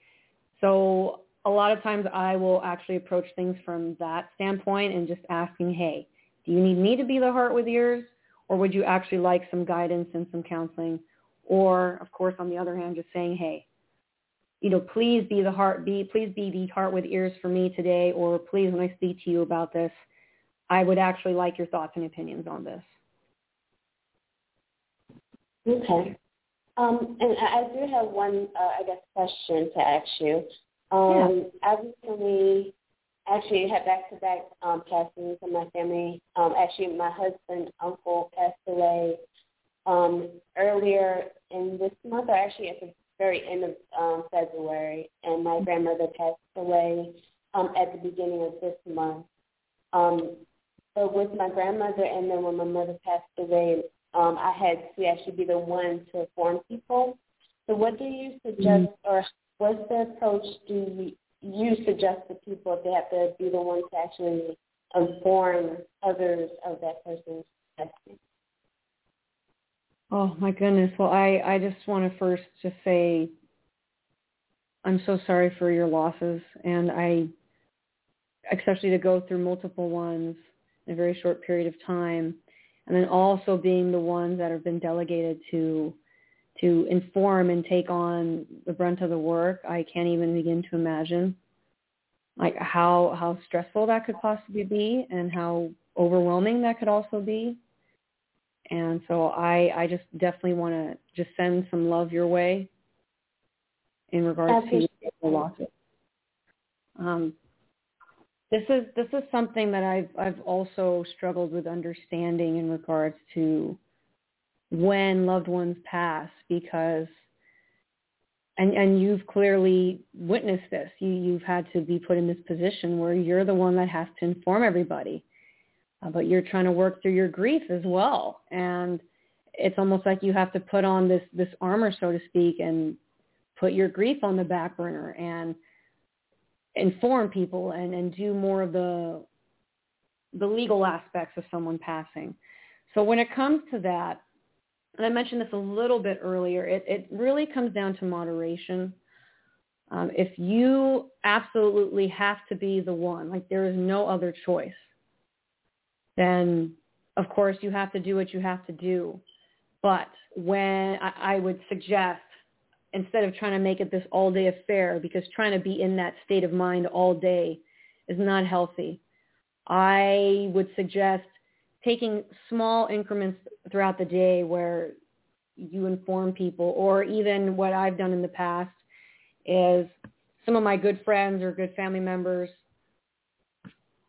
So a lot of times I will actually approach things from that standpoint and just asking, hey, do you need me to be the heart with ears or would you actually like some guidance and some counseling? Or of course, on the other hand, just saying, hey, you know, please be the heart, be, please be the heart with ears for me today, or please, when I speak to you about this, I would actually like your thoughts and opinions on this. Okay. Um, and I do have one, uh, I guess, question to ask you. Um, yeah. I recently actually had back-to-back um, passings in my family. Um, actually, my husband, uncle passed away um, earlier in this month, or actually at the very end of um, February, and my grandmother passed away um, at the beginning of this month. Um, but with my grandmother, and then when my mother passed away, um, I had to actually be the one to inform people. So, what do you suggest, mm-hmm. or what's the approach do you suggest to people if they have to be the one to actually inform others of that person's passing? Oh my goodness. Well, I, I just want to first just say I'm so sorry for your losses and I especially to go through multiple ones in a very short period of time and then also being the ones that have been delegated to to inform and take on the brunt of the work. I can't even begin to imagine like how how stressful that could possibly be and how overwhelming that could also be. And so I, I just definitely want to just send some love your way in regards to the losses. Um, this is this is something that I've I've also struggled with understanding in regards to when loved ones pass because and and you've clearly witnessed this. You you've had to be put in this position where you're the one that has to inform everybody uh, but you're trying to work through your grief as well. And it's almost like you have to put on this, this armor, so to speak, and put your grief on the back burner and inform people and, and do more of the, the legal aspects of someone passing. So when it comes to that, and I mentioned this a little bit earlier, it, it really comes down to moderation. Um, if you absolutely have to be the one, like there is no other choice, then of course you have to do what you have to do. But when I, I would suggest instead of trying to make it this all day affair because trying to be in that state of mind all day is not healthy. I would suggest taking small increments throughout the day where you inform people or even what I've done in the past is some of my good friends or good family members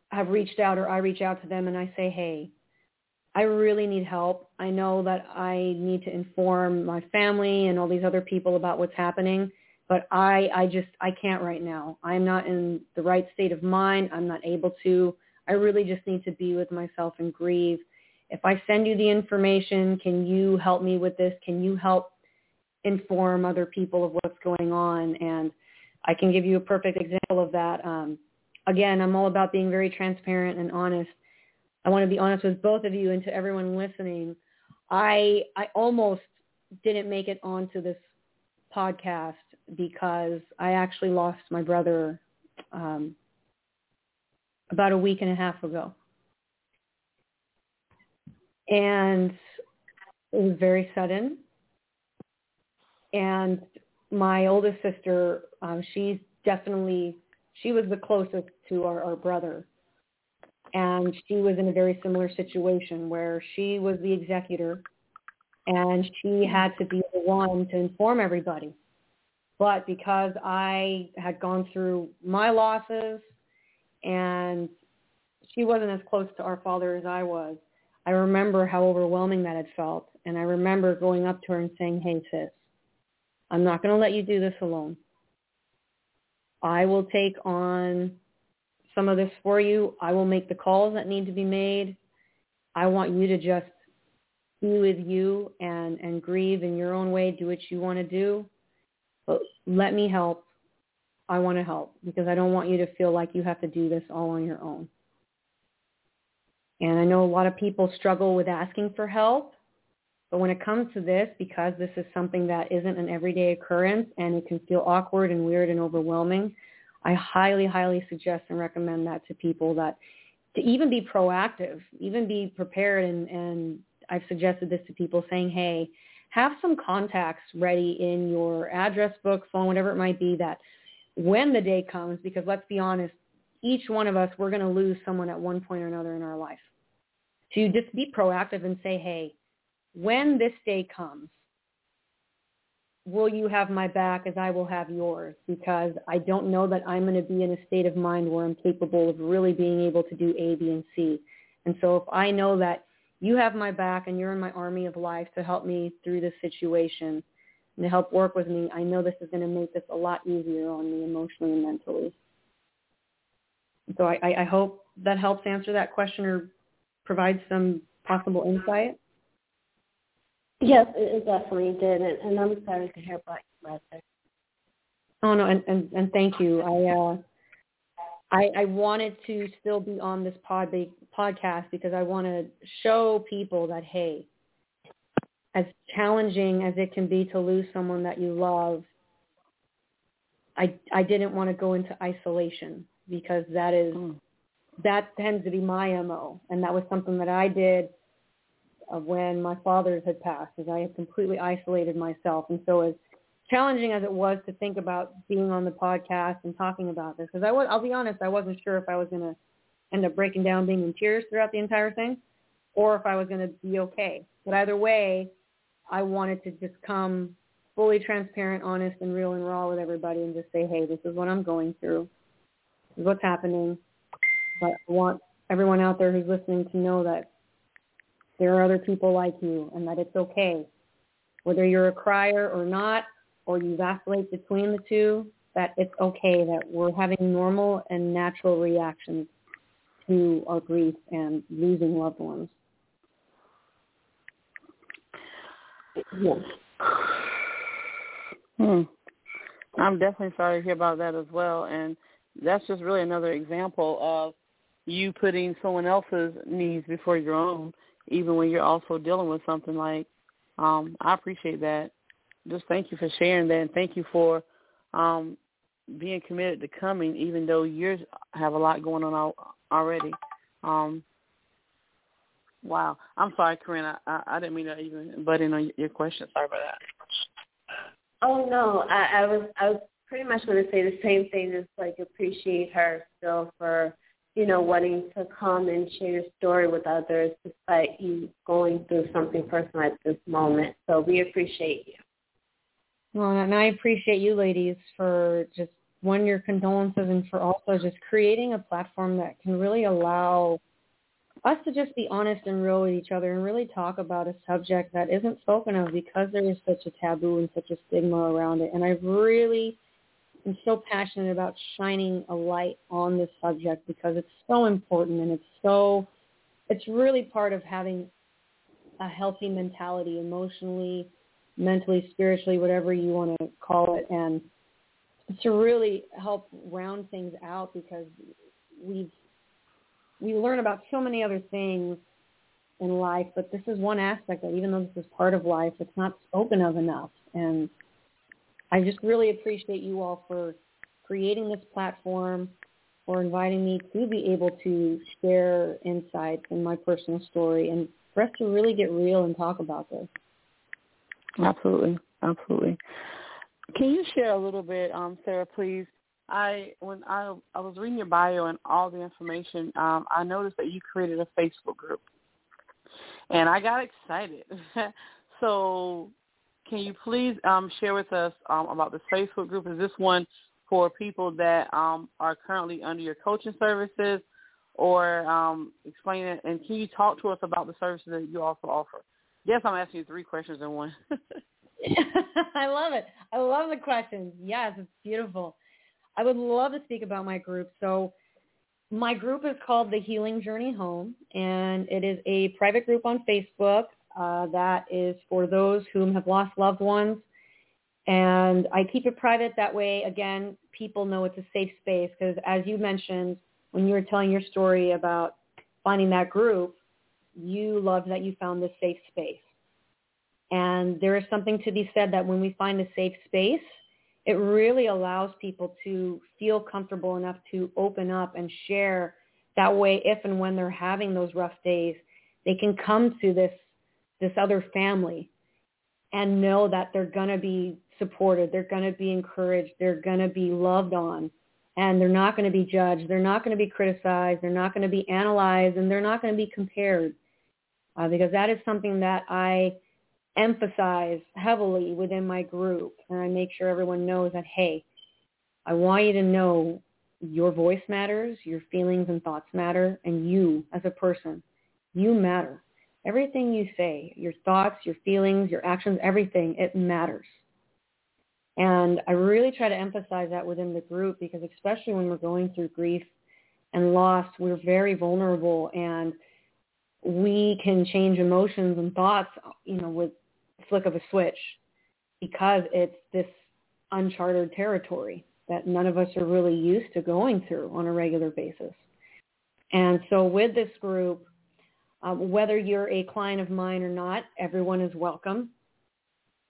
have reached out or I reach out to them and I say, hey, I really need help. I know that I need to inform my family and all these other people about what's happening, but I, I just, I can't right now. I'm not in the right state of mind. I'm not able to. I really just need to be with myself and grieve. If I send you the information, can you help me with this? Can you help inform other people of what's going on? And I can give you a perfect example of that. Um, again, I'm all about being very transparent and honest. I want to be honest with both of you and to everyone listening. I I almost didn't make it onto this podcast because I actually lost my brother um, about a week and a half ago. And it was very sudden. And my oldest sister, um, she's definitely she was the closest to our, our brother. And she was in a very similar situation where she was the executor and she had to be the one to inform everybody. But because I had gone through my losses and she wasn't as close to our father as I was. I remember how overwhelming that had felt. And I remember going up to her and saying, hey, sis, I'm not going to let you do this alone. I will take on some of this for you. I will make the calls that need to be made. I want you to just be with you and, and grieve in your own way, do what you want to do. But let me help. I want to help because I don't want you to feel like you have to do this all on your own. And I know a lot of people struggle with asking for help. But when it comes to this, because this is something that isn't an everyday occurrence and it can feel awkward and weird and overwhelming, I highly, highly suggest and recommend that to people that to even be proactive, even be prepared. And, and I've suggested this to people saying, hey, have some contacts ready in your address book, phone, whatever it might be that when the day comes, because let's be honest, each one of us, we're going to lose someone at one point or another in our life. To just be proactive and say, hey, when this day comes, will you have my back as I will have yours? Because I don't know that I'm going to be in a state of mind where I'm capable of really being able to do A, B, and C. And so if I know that you have my back and you're in my army of life to help me through this situation and to help work with me, I know this is going to make this a lot easier on me emotionally and mentally. So I, I hope that helps answer that question or provide some possible insight. Yes, it definitely did, and, and I'm sorry to hear about your brother. Oh no, and, and, and thank you. I uh, I, I wanted to still be on this pod podcast because I want to show people that hey, as challenging as it can be to lose someone that you love, I I didn't want to go into isolation because that is mm. that tends to be my mo, and that was something that I did of when my fathers had passed, as I had completely isolated myself. And so as challenging as it was to think about being on the podcast and talking about this, because I was, I'll be honest, I wasn't sure if I was going to end up breaking down, being in tears throughout the entire thing, or if I was going to be okay. But either way, I wanted to just come fully transparent, honest, and real and raw with everybody and just say, hey, this is what I'm going through. This is what's happening. But I want everyone out there who's listening to know that there are other people like you and that it's okay. Whether you're a crier or not, or you vacillate between the two, that it's okay that we're having normal and natural reactions to our grief and losing loved ones. Hmm. I'm definitely sorry to hear about that as well. And that's just really another example of you putting someone else's needs before your own even when you're also dealing with something like um I appreciate that. Just thank you for sharing that and thank you for um being committed to coming even though you have a lot going on already. Um wow. I'm sorry, Corinne. I, I, I didn't mean to even butt in on your question. Sorry about that. Oh no, I, I was I was pretty much going to say the same thing. Just like appreciate her still for you know, wanting to come and share your story with others despite you going through something personal at this moment. So we appreciate you. Well, and I appreciate you ladies for just one, your condolences and for also just creating a platform that can really allow us to just be honest and real with each other and really talk about a subject that isn't spoken of because there is such a taboo and such a stigma around it. And I really I'm so passionate about shining a light on this subject because it's so important and it's so it's really part of having a healthy mentality emotionally, mentally, spiritually, whatever you want to call it and to really help round things out because we've we learn about so many other things in life, but this is one aspect that even though this is part of life, it's not spoken of enough. And I just really appreciate you all for creating this platform, for inviting me to be able to share insights in my personal story and for us to really get real and talk about this. Absolutely. Absolutely. Can you share a little bit, um, Sarah, please? I when I I was reading your bio and all the information, um, I noticed that you created a Facebook group, and I got excited. so can you please um, share with us um, about this Facebook group? Is this one for people that um, are currently under your coaching services, or um, explain it? And can you talk to us about the services that you also offer? Yes, I'm asking you three questions in one. I love it. I love the questions. Yes, it's beautiful. I would love to speak about my group. So my group is called The Healing Journey Home, and it is a private group on Facebook uh, that is for those whom have lost loved ones. And I keep it private that way. Again, people know it's a safe space because as you mentioned, when you were telling your story about finding that group, you loved that you found this safe space. And there is something to be said that when we find a safe space, it really allows people to feel comfortable enough to open up and share. That way, if and when they're having those rough days, they can come to this this other family and know that they're going to be supported, they're going to be encouraged, they're going to be loved on, and they're not going to be judged, they're not going to be criticized, they're not going to be analyzed, and they're not going to be compared. Uh, because that is something that I emphasize heavily within my group and I make sure everyone knows that, hey, I want you to know your voice matters, your feelings and thoughts matter, and you as a person, you matter. Everything you say, your thoughts, your feelings, your actions, everything, it matters. And I really try to emphasize that within the group because especially when we're going through grief and loss, we're very vulnerable and we can change emotions and thoughts, you know, with flick of a switch because it's this uncharted territory that none of us are really used to going through on a regular basis. And so with this group, um, whether you're a client of mine or not, everyone is welcome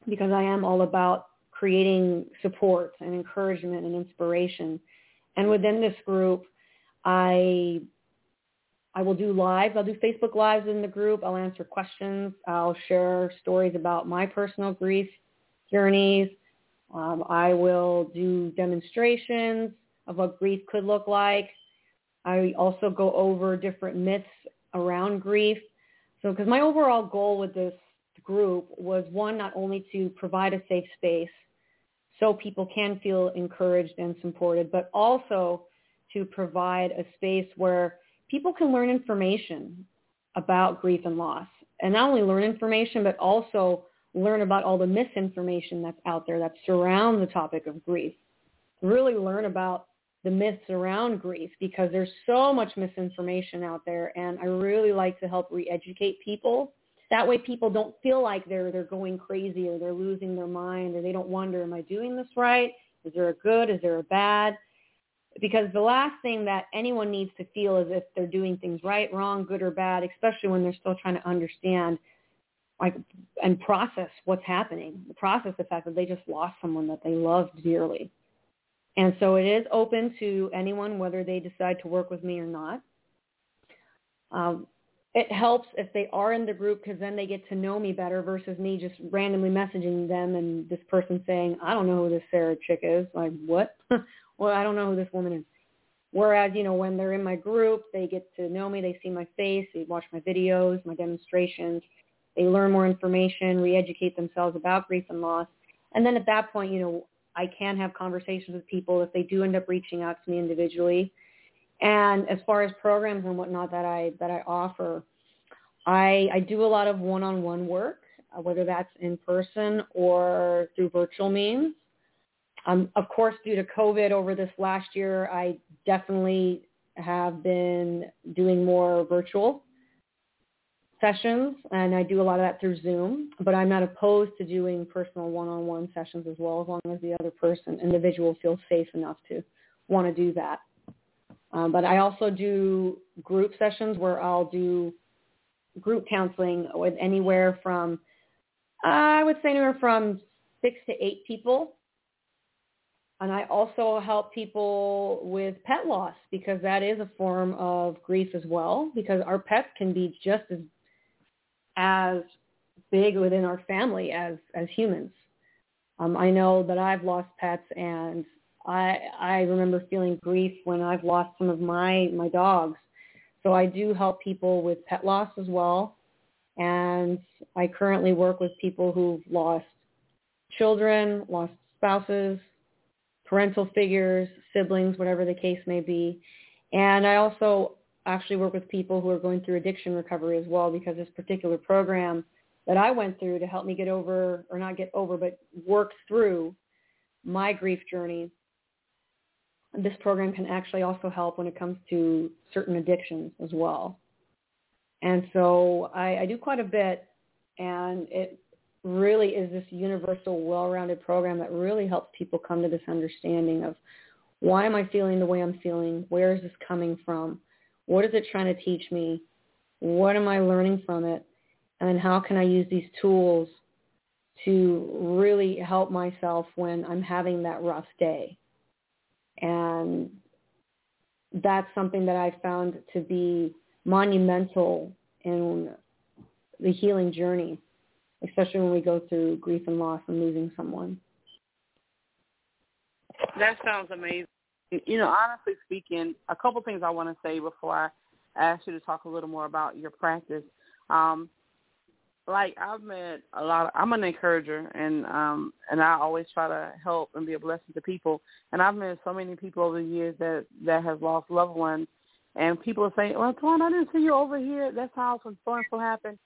because I am all about creating support and encouragement and inspiration. And within this group, I I will do lives. I'll do Facebook lives in the group. I'll answer questions. I'll share stories about my personal grief journeys. Um, I will do demonstrations of what grief could look like. I also go over different myths around grief. So because my overall goal with this group was one, not only to provide a safe space so people can feel encouraged and supported, but also to provide a space where people can learn information about grief and loss. And not only learn information, but also learn about all the misinformation that's out there that surround the topic of grief. Really learn about the myths around grief because there's so much misinformation out there and I really like to help re-educate people. That way people don't feel like they're they're going crazy or they're losing their mind or they don't wonder, am I doing this right? Is there a good? Is there a bad? because the last thing that anyone needs to feel is if they're doing things right, wrong, good or bad, especially when they're still trying to understand like and process what's happening, process the fact that they just lost someone that they loved dearly. And so it is open to anyone whether they decide to work with me or not. Um, it helps if they are in the group because then they get to know me better versus me just randomly messaging them and this person saying, I don't know who this Sarah chick is. Like, what? well, I don't know who this woman is. Whereas, you know, when they're in my group, they get to know me, they see my face, they watch my videos, my demonstrations, they learn more information, re-educate themselves about grief and loss. And then at that point, you know, I can have conversations with people if they do end up reaching out to me individually. And as far as programs and whatnot that I that I offer, I I do a lot of one-on-one work, uh, whether that's in person or through virtual means. Um, of course, due to COVID over this last year, I definitely have been doing more virtual sessions, and I do a lot of that through Zoom. But I'm not opposed to doing personal one-on-one sessions as well, as long as the other person, individual, feels safe enough to want to do that. Um, but I also do group sessions where I'll do group counseling with anywhere from, I would say anywhere from six to eight people and I also help people with pet loss because that is a form of grief as well because our pets can be just as as big within our family as as humans. Um, I know that I've lost pets and I I remember feeling grief when I've lost some of my my dogs. So I do help people with pet loss as well. And I currently work with people who've lost children, lost spouses, parental figures, siblings, whatever the case may be. And I also actually work with people who are going through addiction recovery as well because this particular program that I went through to help me get over, or not get over, but work through my grief journey, this program can actually also help when it comes to certain addictions as well. And so I, I do quite a bit, and it really is this universal, well-rounded program that really helps people come to this understanding of why am I feeling the way I'm feeling? Where is this coming from? What is it trying to teach me? What am I learning from it? And then how can I use these tools to really help myself when I'm having that rough day? And that's something that I found to be monumental in the healing journey, especially when we go through grief and loss and losing someone. That sounds amazing. You know, honestly speaking, a couple things I want to say before I ask you to talk a little more about your practice. Um, like I've met a lot of I'm an encourager and um and I always try to help and be a blessing to people and I've met so many people over the years that that have lost loved ones and people are saying, Well Twan, I didn't see you over here that's how so and so happened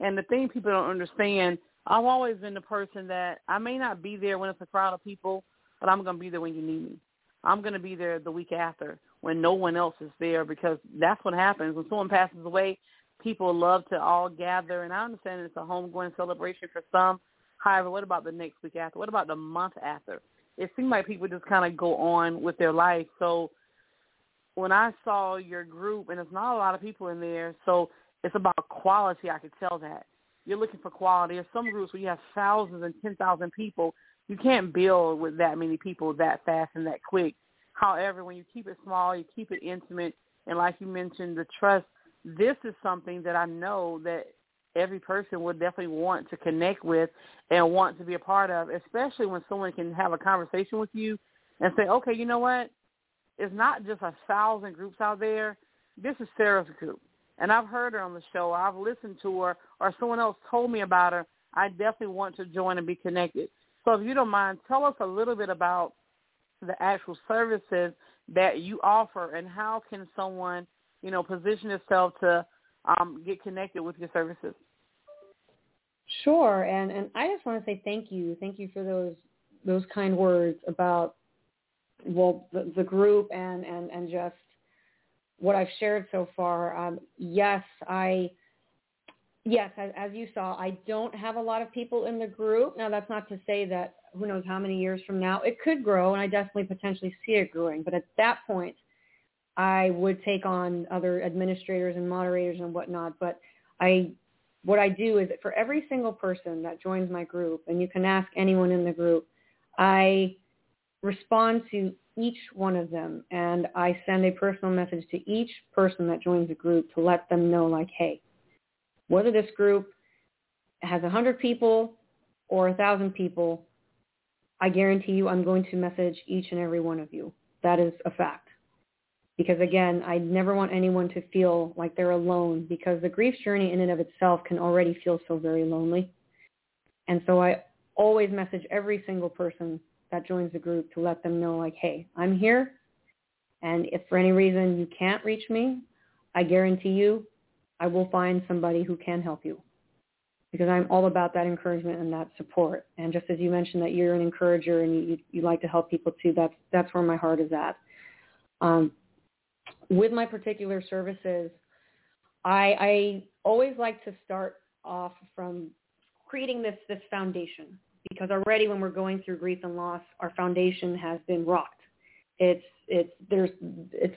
and the thing people don't understand, I've always been the person that I may not be there when it's a crowd of people, but I'm gonna be there when you need me. I'm gonna be there the week after when no one else is there because that's what happens. When someone passes away, people love to all gather, and I understand it's a homegoing celebration for some. However, what about the next week after? What about the month after? It seemed like people just kind of go on with their life. So when I saw your group, and there's not a lot of people in there, so it's about quality. I could tell that you're looking for quality. There's some groups where you have thousands and ten thousand people. You can't build with that many people that fast and that quick. However, when you keep it small, you keep it intimate, and like you mentioned, the trust this is something that I know that every person would definitely want to connect with and want to be a part of, especially when someone can have a conversation with you and say, okay, you know what? It's not just a thousand groups out there. This is Sarah's group. And I've heard her on the show. I've listened to her or someone else told me about her. I definitely want to join and be connected. So if you don't mind, tell us a little bit about the actual services that you offer and how can someone – you know, position yourself to um, get connected with your services. Sure, and and I just want to say thank you, thank you for those those kind words about well the, the group and and and just what I've shared so far. Um, yes, I yes, as, as you saw, I don't have a lot of people in the group. Now that's not to say that who knows how many years from now it could grow, and I definitely potentially see it growing. But at that point, I would take on other administrators and moderators and whatnot. But I, what I do is for every single person that joins my group, and you can ask anyone in the group, I respond to each one of them and I send a personal message to each person that joins the group to let them know like, hey, whether this group has hundred people or thousand people, I guarantee you I'm going to message each and every one of you. That is a fact because again, I never want anyone to feel like they're alone because the grief journey in and of itself can already feel so very lonely. And so I always message every single person that joins the group to let them know like, hey, I'm here. And if for any reason you can't reach me, I guarantee you I will find somebody who can help you because I'm all about that encouragement and that support. And just as you mentioned that you're an encourager and you, you like to help people too, that's, that's where my heart is at. Um, with my particular services, I, I always like to start off from creating this, this foundation because already when we're going through grief and loss, our foundation has been rocked. It's, it's, there's, it's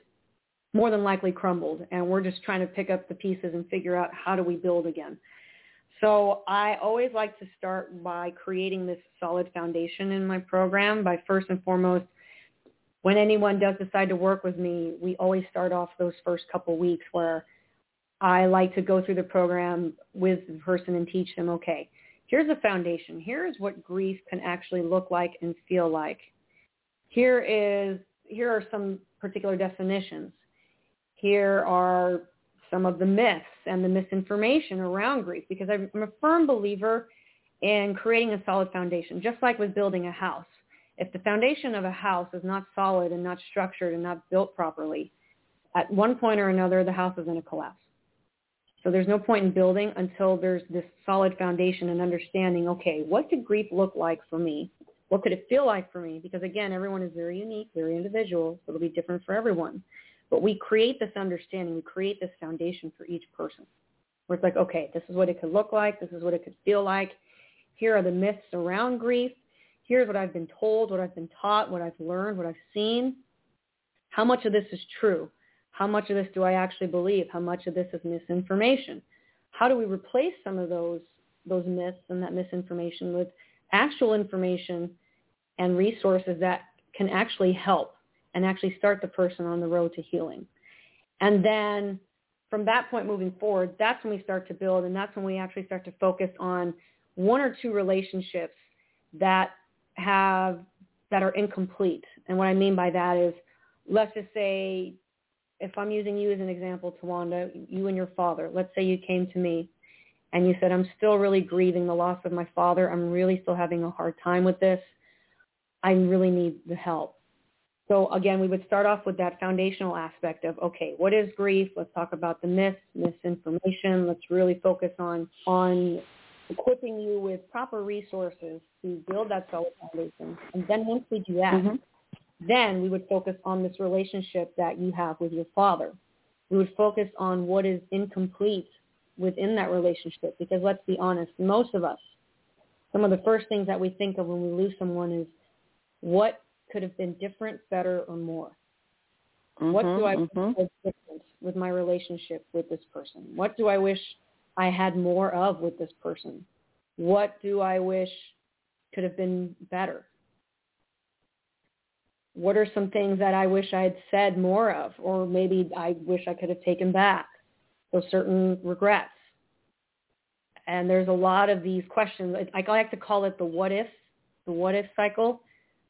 more than likely crumbled and we're just trying to pick up the pieces and figure out how do we build again. So I always like to start by creating this solid foundation in my program by first and foremost when anyone does decide to work with me, we always start off those first couple weeks where I like to go through the program with the person and teach them, okay, here's a foundation. Here is what grief can actually look like and feel like. Here is here are some particular definitions. Here are some of the myths and the misinformation around grief because I'm a firm believer in creating a solid foundation, just like with building a house if the foundation of a house is not solid and not structured and not built properly, at one point or another, the house is going to collapse. So there's no point in building until there's this solid foundation and understanding, okay, what could grief look like for me? What could it feel like for me? Because again, everyone is very unique, very individual, so it'll be different for everyone. But we create this understanding, we create this foundation for each person. Where it's like, okay, this is what it could look like, this is what it could feel like. Here are the myths around grief. Here's what I've been told, what I've been taught, what I've learned, what I've seen. How much of this is true? How much of this do I actually believe? How much of this is misinformation? How do we replace some of those those myths and that misinformation with actual information and resources that can actually help and actually start the person on the road to healing. And then from that point moving forward, that's when we start to build and that's when we actually start to focus on one or two relationships that have that are incomplete. And what I mean by that is let's just say if I'm using you as an example, Tawanda, you and your father, let's say you came to me and you said, I'm still really grieving the loss of my father. I'm really still having a hard time with this. I really need the help. So again, we would start off with that foundational aspect of, okay, what is grief? Let's talk about the myths, misinformation. Let's really focus on, on equipping you with proper resources to build that solid foundation. And then once we do that, mm-hmm. then we would focus on this relationship that you have with your father. We would focus on what is incomplete within that relationship because let's be honest, most of us, some of the first things that we think of when we lose someone is what could have been different, better, or more. Mm-hmm, what do I mm-hmm. wish different with my relationship with this person? What do I wish I had more of with this person? What do I wish could have been better? What are some things that I wish I had said more of, or maybe I wish I could have taken back? So certain regrets. And there's a lot of these questions. I like to call it the what if, the what if cycle.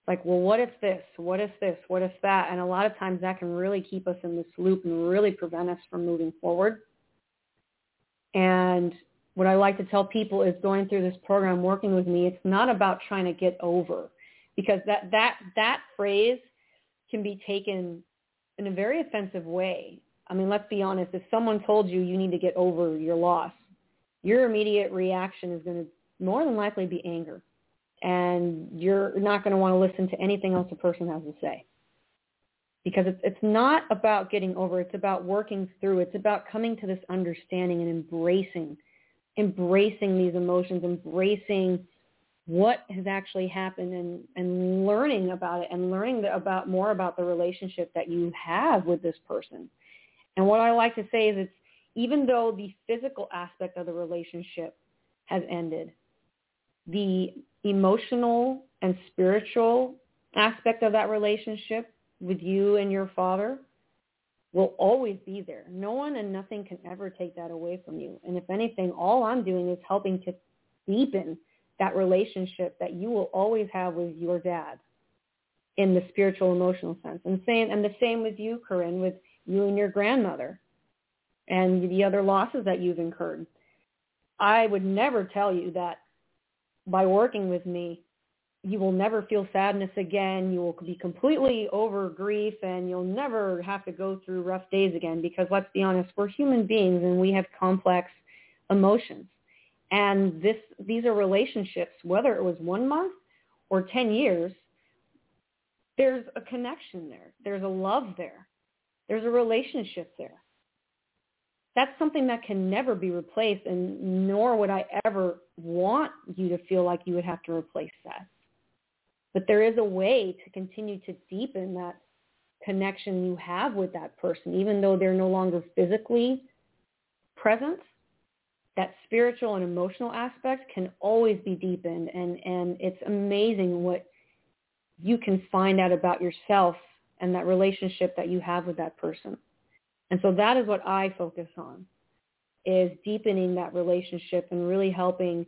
Like, well, what if this? What if this? What if that? And a lot of times that can really keep us in this loop and really prevent us from moving forward. And what I like to tell people is going through this program, working with me, it's not about trying to get over because that, that, that phrase can be taken in a very offensive way. I mean, let's be honest. If someone told you you need to get over your loss, your immediate reaction is going to more than likely be anger. And you're not going to want to listen to anything else a person has to say. Because it's, it's not about getting over. It's about working through. It's about coming to this understanding and embracing, embracing these emotions, embracing what has actually happened and, and learning about it and learning the, about more about the relationship that you have with this person and what I like to say is it's even though the physical aspect of the relationship has ended, the emotional and spiritual aspect of that relationship with you and your father will always be there. No one and nothing can ever take that away from you. And if anything, all I'm doing is helping to deepen that relationship that you will always have with your dad in the spiritual emotional sense. And same and the same with you, Corinne, with you and your grandmother and the other losses that you've incurred. I would never tell you that by working with me, you will never feel sadness again. You will be completely over grief and you'll never have to go through rough days again because let's be honest, we're human beings and we have complex emotions. And this, these are relationships, whether it was one month or 10 years, there's a connection there. There's a love there. There's a relationship there. That's something that can never be replaced and nor would I ever want you to feel like you would have to replace that. But there is a way to continue to deepen that connection you have with that person, even though they're no longer physically present. That spiritual and emotional aspect can always be deepened and, and it's amazing what you can find out about yourself and that relationship that you have with that person. And so that is what I focus on is deepening that relationship and really helping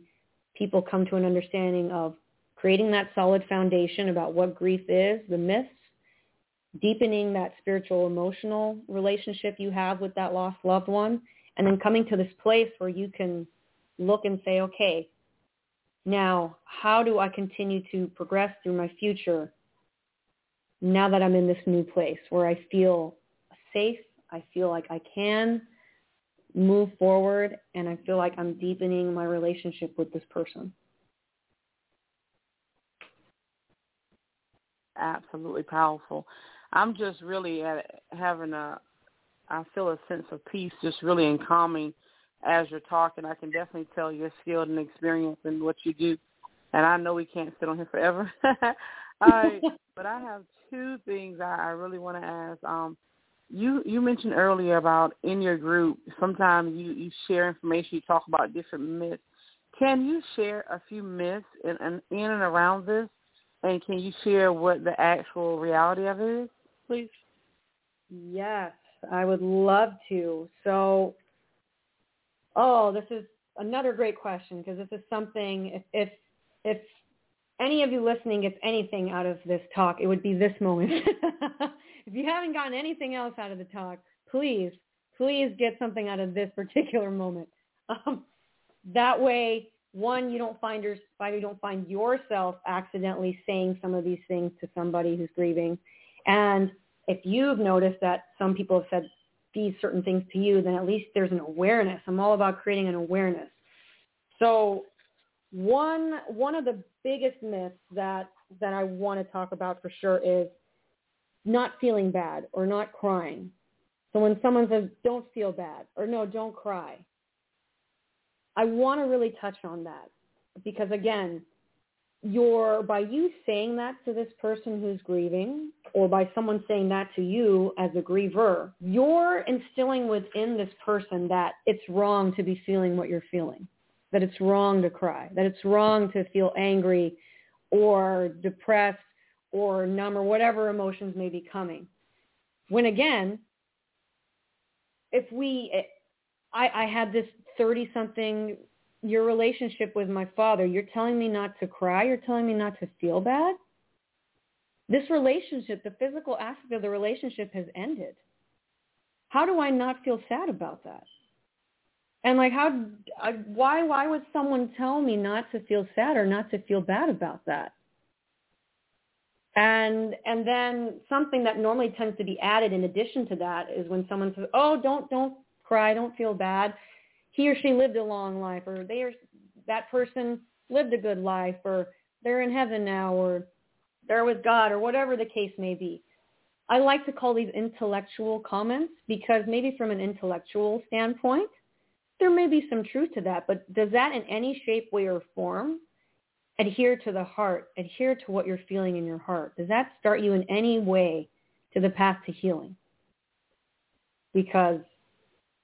people come to an understanding of creating that solid foundation about what grief is, the myths, deepening that spiritual emotional relationship you have with that lost loved one, and then coming to this place where you can look and say, okay, now how do I continue to progress through my future now that I'm in this new place where I feel safe, I feel like I can move forward and I feel like I'm deepening my relationship with this person. Absolutely powerful. I'm just really at having a, I feel a sense of peace just really in calming as you're talking. I can definitely tell you're skilled and experienced in what you do. And I know we can't sit on here forever. All right. but I have two things I, I really want to ask. Um, you you mentioned earlier about in your group sometimes you you share information you talk about different myths. Can you share a few myths in, in, and around this? And can you share what the actual reality of it is? Please. Yes i would love to. So oh this is another great question because this is something if if if any of you listening gets anything out of this talk it would be this moment if you haven't gotten anything else out of the talk, please, please get something out of this particular moment. Um, that way, one, you don't find you don't find yourself accidentally saying some of these things to somebody who's grieving. And if you've noticed that some people have said these certain things to you, then at least there's an awareness. I'm all about creating an awareness. So one one of the biggest myths that that I want to talk about for sure is not feeling bad or not crying. So when someone says, don't feel bad or no, don't cry, I want to really touch on that because again, you're, by you saying that to this person who's grieving or by someone saying that to you as a griever, you're instilling within this person that it's wrong to be feeling what you're feeling, that it's wrong to cry, that it's wrong to feel angry or depressed or numb or whatever emotions may be coming. When again, if we, I, I had this 30 something your relationship with my father, you're telling me not to cry, you're telling me not to feel bad. This relationship, the physical aspect of the relationship has ended. How do I not feel sad about that? And like how why why would someone tell me not to feel sad or not to feel bad about that? And and then something that normally tends to be added in addition to that is when someone says, "Oh, don't don't cry, don't feel bad. He or she lived a long life, or they are that person lived a good life, or they're in heaven now, or they're with God, or whatever the case may be." I like to call these intellectual comments because maybe from an intellectual standpoint, there may be some truth to that, but does that in any shape, way, or form adhere to the heart, adhere to what you're feeling in your heart. Does that start you in any way to the path to healing? Because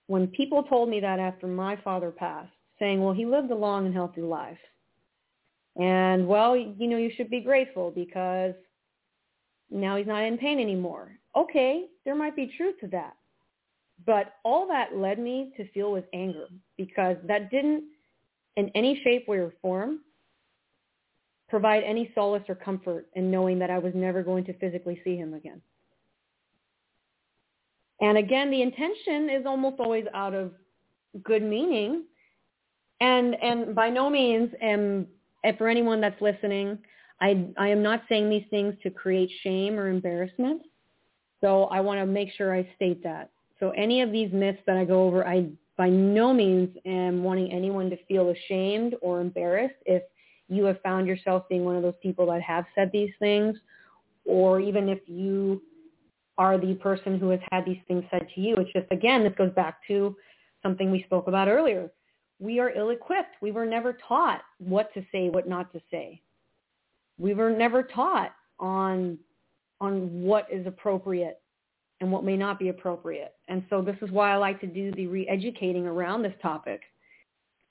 when people told me that after my father passed, saying, well, he lived a long and healthy life. And, well, you know, you should be grateful because now he's not in pain anymore. Okay, there might be truth to that. But all that led me to feel was anger because that didn't in any shape, way, or form provide any solace or comfort in knowing that I was never going to physically see him again. And again, the intention is almost always out of good meaning. And, and by no means am, for anyone that's listening, I, I am not saying these things to create shame or embarrassment. So I want to make sure I state that. So any of these myths that I go over, I by no means am wanting anyone to feel ashamed or embarrassed if you have found yourself being one of those people that have said these things, or even if you are the person who has had these things said to you. It's just, again, this goes back to something we spoke about earlier. We are ill-equipped. We were never taught what to say, what not to say. We were never taught on, on what is appropriate and what may not be appropriate. And so this is why I like to do the re-educating around this topic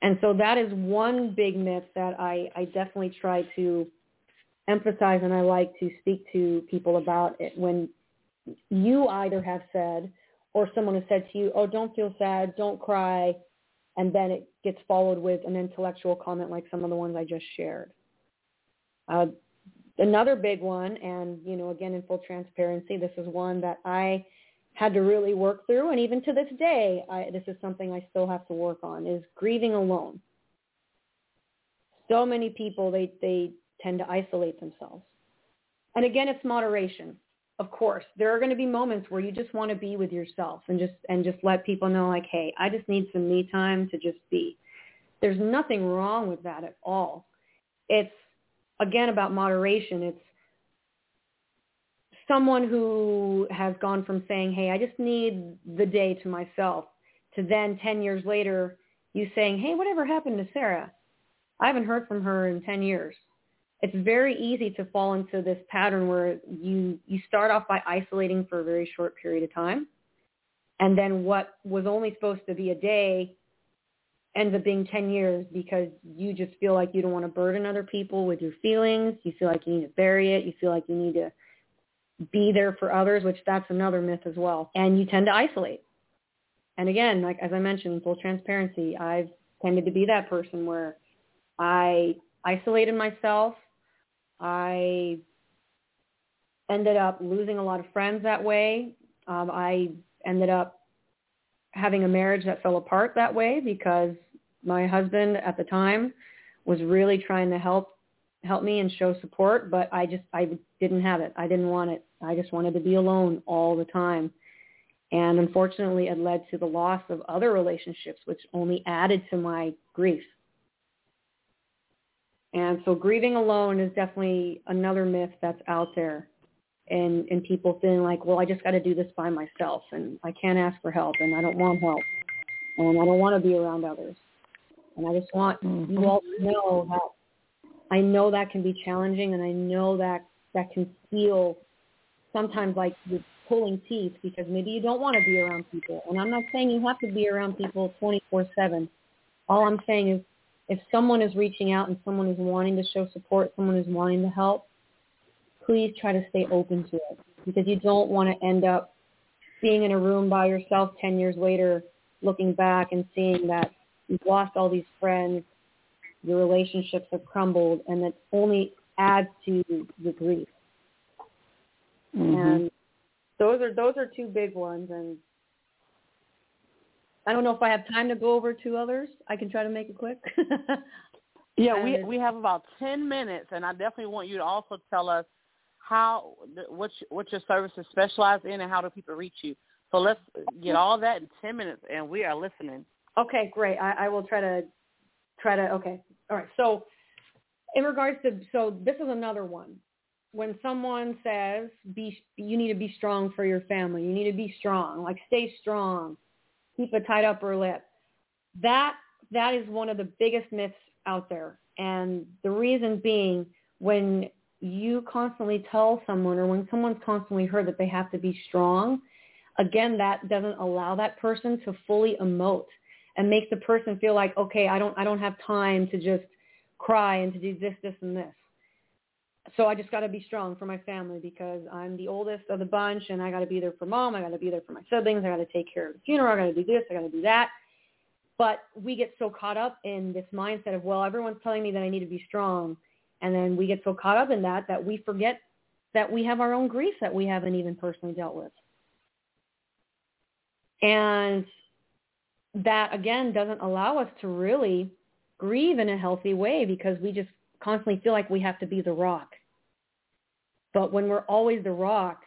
and so that is one big myth that I, I definitely try to emphasize and I like to speak to people about it when you either have said or someone has said to you, oh, don't feel sad, don't cry, and then it gets followed with an intellectual comment like some of the ones I just shared. Uh, another big one, and, you know, again, in full transparency, this is one that I had to really work through. And even to this day, I, this is something I still have to work on, is grieving alone. So many people, they, they tend to isolate themselves. And again, it's moderation. of course, there are going to be moments where you just want to be with yourself and just and just let people know like, hey, I just need some me time to just be. There's nothing wrong with that at all. It's again about moderation. It's someone who has gone from saying, hey, I just need the day to myself to then 10 years later you saying, hey, whatever happened to Sarah? I haven't heard from her in 10 years. It's very easy to fall into this pattern where you, you start off by isolating for a very short period of time. And then what was only supposed to be a day ends up being 10 years because you just feel like you don't want to burden other people with your feelings. You feel like you need to bury it. You feel like you need to be there for others, which that's another myth as well. And you tend to isolate. And again, like as I mentioned, full transparency, I've tended to be that person where I isolated myself. I ended up losing a lot of friends that way. Um, I ended up having a marriage that fell apart that way because my husband at the time was really trying to help help me and show support, but I just I didn't have it. I didn't want it. I just wanted to be alone all the time. And unfortunately, it led to the loss of other relationships, which only added to my grief. And so grieving alone is definitely another myth that's out there. And, and people feeling like, well, I just got to do this by myself and I can't ask for help and I don't want help and I don't want to be around others. And I just want mm-hmm. you all to know that I know that can be challenging and I know that that can feel sometimes like you're pulling teeth because maybe you don't want to be around people. And I'm not saying you have to be around people 24-7. All I'm saying is if someone is reaching out and someone is wanting to show support, someone is wanting to help, please try to stay open to it because you don't want to end up being in a room by yourself 10 years later looking back and seeing that you've lost all these friends, your relationships have crumbled, and that only adds to the grief. Mm-hmm. And those are those are two big ones, and I don't know if I have time to go over two others. I can try to make it quick. yeah, we we have about ten minutes, and I definitely want you to also tell us how what what your services specialize in, and how do people reach you. So let's get all that in ten minutes, and we are listening. Okay, great. I, I will try to try to. Okay, all right. So in regards to so this is another one. When someone says be you need to be strong for your family, you need to be strong, like stay strong, keep a tight upper lip. That that is one of the biggest myths out there. And the reason being when you constantly tell someone or when someone's constantly heard that they have to be strong, again, that doesn't allow that person to fully emote and makes the person feel like, okay, I don't, I don't have time to just cry and to do this, this, and this. So I just got to be strong for my family because I'm the oldest of the bunch and I got to be there for mom. I got to be there for my siblings. I got to take care of the funeral. I got to do this. I got to do that. But we get so caught up in this mindset of, well, everyone's telling me that I need to be strong. And then we get so caught up in that that we forget that we have our own grief that we haven't even personally dealt with. And that again doesn't allow us to really grieve in a healthy way because we just constantly feel like we have to be the rock. But when we're always the rock,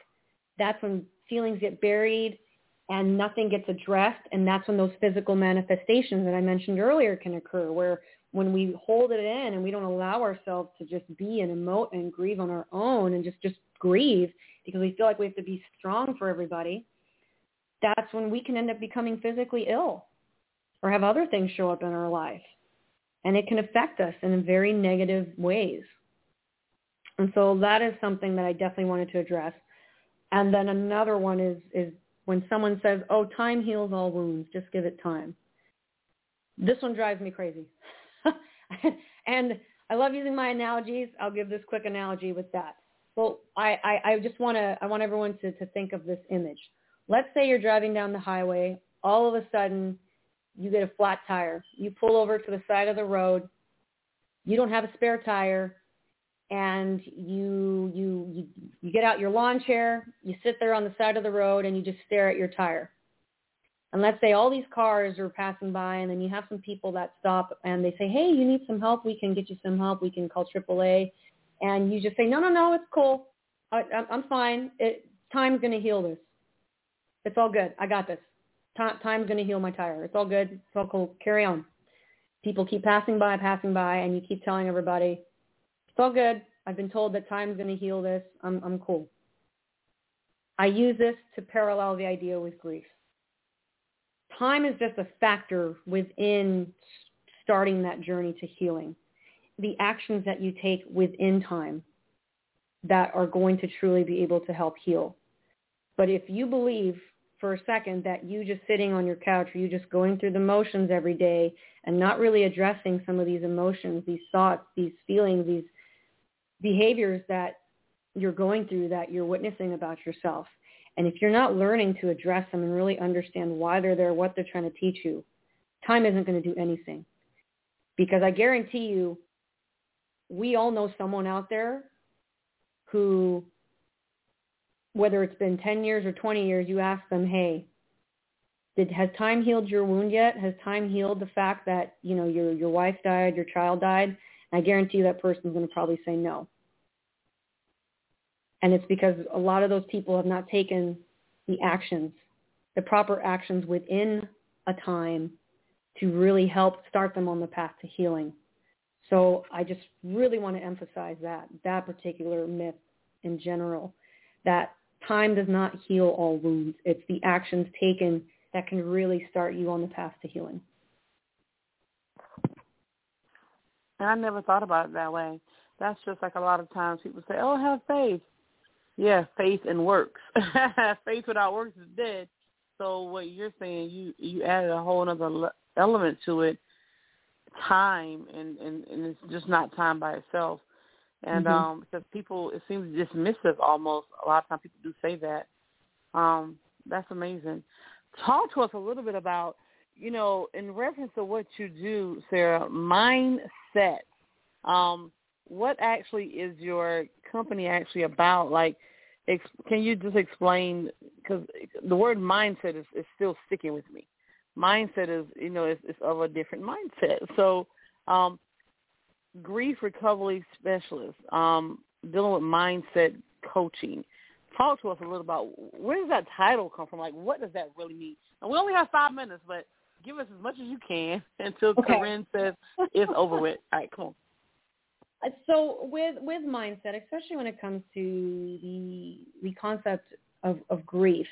that's when feelings get buried and nothing gets addressed. And that's when those physical manifestations that I mentioned earlier can occur where when we hold it in and we don't allow ourselves to just be and emote and grieve on our own and just, just grieve because we feel like we have to be strong for everybody, that's when we can end up becoming physically ill or have other things show up in our life. And it can affect us in very negative ways. And so that is something that I definitely wanted to address. And then another one is, is when someone says, oh, time heals all wounds, just give it time. This one drives me crazy. and I love using my analogies. I'll give this quick analogy with that. Well, I, I, I just want to, I want everyone to, to think of this image. Let's say you're driving down the highway. All of a sudden, you get a flat tire. You pull over to the side of the road. You don't have a spare tire, and you you you, you get out your lawn chair. You sit there on the side of the road, and you just stare at your tire. And let's say all these cars are passing by, and then you have some people that stop, and they say, "Hey, you need some help? We can get you some help. We can call AAA." And you just say, "No, no, no, it's cool. I, I'm fine. It, time's going to heal this. It's all good. I got this. Time's going to heal my tire. It's all good. It's all cool. Carry on. People keep passing by, passing by, and you keep telling everybody, it's all good. I've been told that time's going to heal this. I'm, I'm cool. I use this to parallel the idea with grief. Time is just a factor within starting that journey to healing. The actions that you take within time that are going to truly be able to help heal. But if you believe for a second that you just sitting on your couch or you just going through the motions every day and not really addressing some of these emotions, these thoughts, these feelings, these behaviors that you're going through that you're witnessing about yourself. And if you're not learning to address them and really understand why they're there, what they're trying to teach you, time isn't going to do anything. Because I guarantee you, we all know someone out there who, whether it's been 10 years or 20 years, you ask them, hey, did, has time healed your wound yet? Has time healed the fact that, you know, your, your wife died, your child died? And I guarantee you that person's going to probably say no. And it's because a lot of those people have not taken the actions, the proper actions within a time to really help start them on the path to healing. So I just really want to emphasize that, that particular myth in general, that time does not heal all wounds. It's the actions taken that can really start you on the path to healing. And I never thought about it that way. That's just like a lot of times people say, oh, have faith. Yeah, faith and works. faith without works is dead. So what you're saying, you you added a whole other element to it, time, and and and it's just not time by itself. And mm-hmm. um because people, it seems dismissive almost. A lot of times people do say that. Um, that's amazing. Talk to us a little bit about, you know, in reference to what you do, Sarah, mindset. Um, what actually is your company actually about? Like, ex- can you just explain? Because the word mindset is, is still sticking with me. Mindset is, you know, it's, it's of a different mindset. So, um, grief recovery specialist, um, dealing with mindset coaching. Talk to us a little about where does that title come from? Like, what does that really mean? And we only have five minutes, but give us as much as you can until okay. Corinne says it's over with. All right, come on. Uh, so with with mindset, especially when it comes to the the concept of, of grief,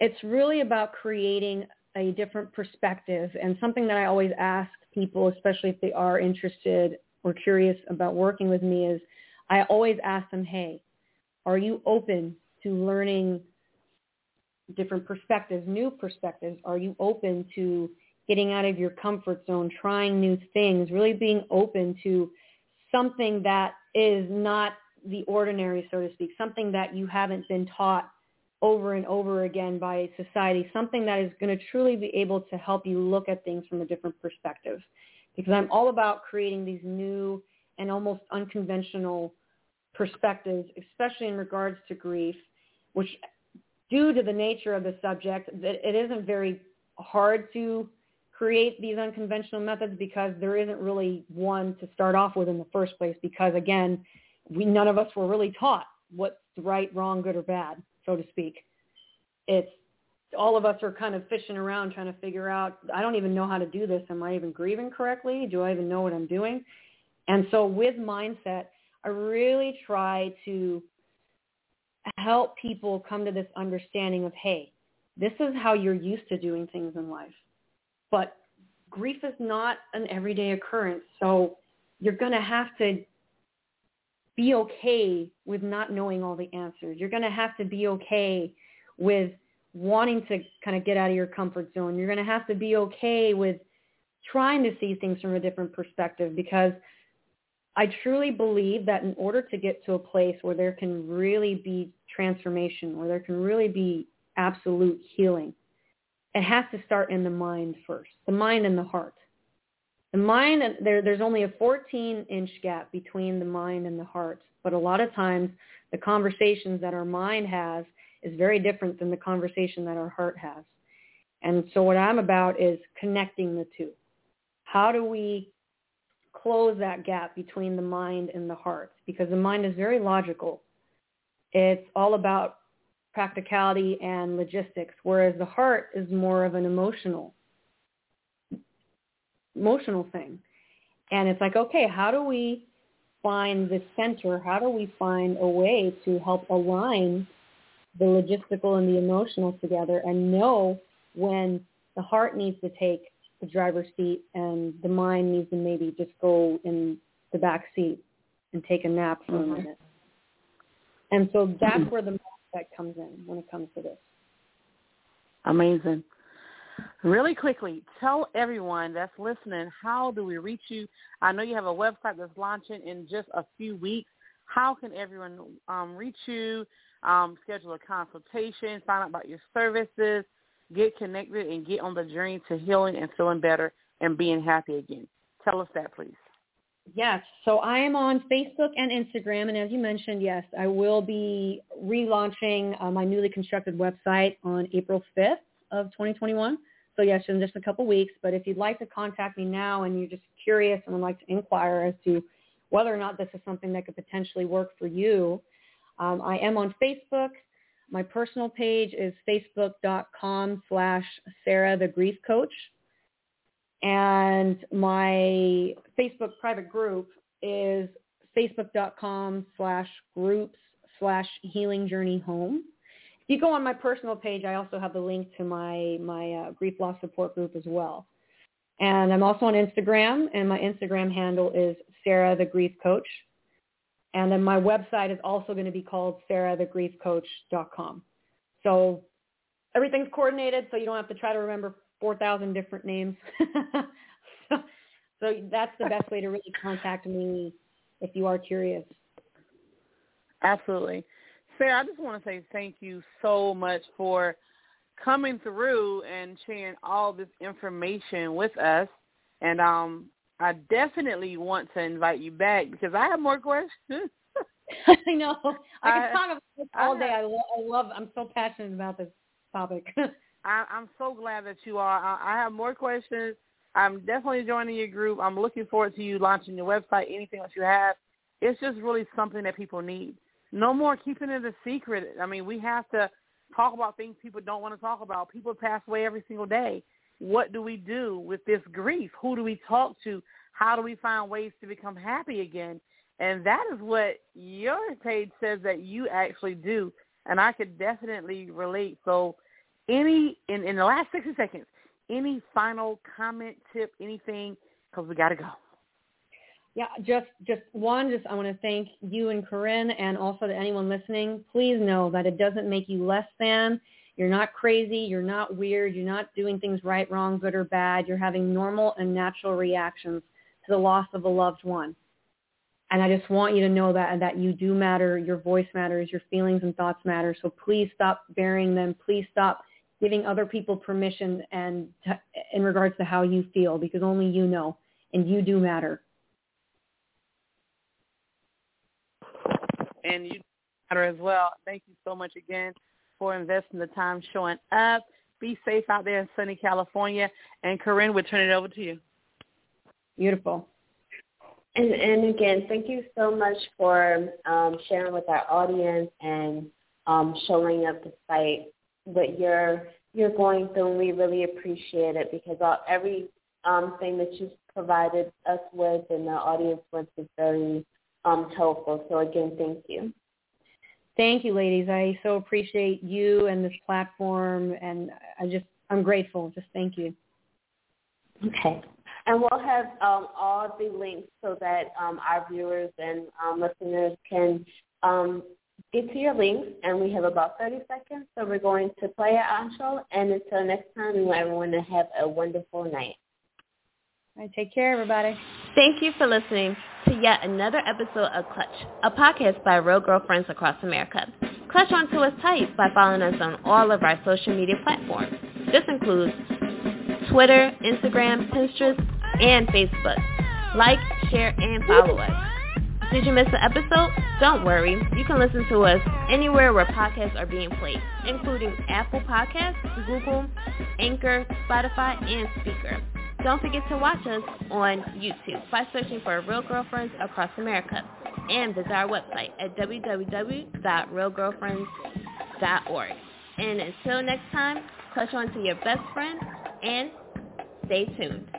it's really about creating a different perspective and something that I always ask people, especially if they are interested or curious about working with me, is I always ask them, hey, are you open to learning different perspectives, new perspectives? Are you open to getting out of your comfort zone, trying new things, really being open to something that is not the ordinary, so to speak, something that you haven't been taught over and over again by society, something that is going to truly be able to help you look at things from a different perspective. Because I'm all about creating these new and almost unconventional perspectives, especially in regards to grief, which due to the nature of the subject, it isn't very hard to create these unconventional methods because there isn't really one to start off with in the first place because again, we none of us were really taught what's right, wrong, good or bad, so to speak. It's all of us are kind of fishing around trying to figure out, I don't even know how to do this. Am I even grieving correctly? Do I even know what I'm doing? And so with mindset, I really try to help people come to this understanding of, hey, this is how you're used to doing things in life. But grief is not an everyday occurrence. So you're going to have to be okay with not knowing all the answers. You're going to have to be okay with wanting to kind of get out of your comfort zone. You're going to have to be okay with trying to see things from a different perspective because I truly believe that in order to get to a place where there can really be transformation, where there can really be absolute healing, it has to start in the mind first, the mind and the heart. The mind, there, there's only a 14 inch gap between the mind and the heart. But a lot of times the conversations that our mind has is very different than the conversation that our heart has. And so what I'm about is connecting the two. How do we close that gap between the mind and the heart? Because the mind is very logical. It's all about practicality and logistics, whereas the heart is more of an emotional emotional thing. And it's like, okay, how do we find the center? How do we find a way to help align the logistical and the emotional together and know when the heart needs to take the driver's seat and the mind needs to maybe just go in the back seat and take a nap for mm-hmm. a minute. And so that's mm-hmm. where the mindset comes in when it comes to this. Amazing. Really quickly, tell everyone that's listening, how do we reach you? I know you have a website that's launching in just a few weeks. How can everyone um, reach you, um, schedule a consultation, find out about your services, get connected, and get on the journey to healing and feeling better and being happy again? Tell us that, please. Yes. So I am on Facebook and Instagram. And as you mentioned, yes, I will be relaunching uh, my newly constructed website on April 5th of 2021. So yes, in just a couple weeks. But if you'd like to contact me now and you're just curious and would like to inquire as to whether or not this is something that could potentially work for you, um, I am on Facebook. My personal page is facebook.com slash Sarah the Grief Coach. And my Facebook private group is facebook.com slash groups slash healing journey home. If you go on my personal page, I also have the link to my, my uh, grief loss support group as well. And I'm also on Instagram, and my Instagram handle is Sarah the Grief Coach. And then my website is also going to be called sarahthegriefcoach.com. So everything's coordinated, so you don't have to try to remember 4,000 different names. so, so that's the best way to really contact me if you are curious. Absolutely. Sarah, I just want to say thank you so much for coming through and sharing all this information with us. And um, I definitely want to invite you back because I have more questions. I know. I can talk about this all day. I, lo- I love. I'm so passionate about this topic. I, I'm so glad that you are. I, I have more questions. I'm definitely joining your group. I'm looking forward to you launching your website, anything that you have. It's just really something that people need. No more keeping it a secret. I mean, we have to talk about things people don't want to talk about. People pass away every single day. What do we do with this grief? Who do we talk to? How do we find ways to become happy again? And that is what your page says that you actually do. And I could definitely relate. So any in, in the last 60 seconds, any final comment, tip, anything, because we got to go. Yeah, just just one. Just I want to thank you and Corinne, and also to anyone listening. Please know that it doesn't make you less than. You're not crazy. You're not weird. You're not doing things right, wrong, good, or bad. You're having normal and natural reactions to the loss of a loved one. And I just want you to know that that you do matter. Your voice matters. Your feelings and thoughts matter. So please stop burying them. Please stop giving other people permission and to, in regards to how you feel because only you know and you do matter. And you matter as well. Thank you so much again for investing the time showing up. Be safe out there in sunny California. And Corinne, we'll turn it over to you. Beautiful. And, and again, thank you so much for um, sharing with our audience and um, showing up despite what you're you're going through, and we really appreciate it because all, every um, thing that you've provided us with and the audience with is very um, helpful. So again, thank you. Thank you, ladies. I so appreciate you and this platform, and I just I'm grateful. Just thank you. Okay. And we'll have um, all the links so that um, our viewers and um, listeners can um, get to your links, and we have about 30 seconds, so we're going to play our outro. And until next time, we want everyone to have a wonderful night. All right, take care, everybody. Thank you for listening to yet another episode of Clutch, a podcast by real girlfriends across America. Clutch onto us tight by following us on all of our social media platforms. This includes Twitter, Instagram, Pinterest, and Facebook. Like, share, and follow us. Did you miss an episode? Don't worry. You can listen to us anywhere where podcasts are being played, including Apple Podcasts, Google, Anchor, Spotify, and Spreaker. Don't forget to watch us on YouTube by searching for Real Girlfriends Across America and visit our website at www.realgirlfriends.org. And until next time, clutch on to your best friend and stay tuned.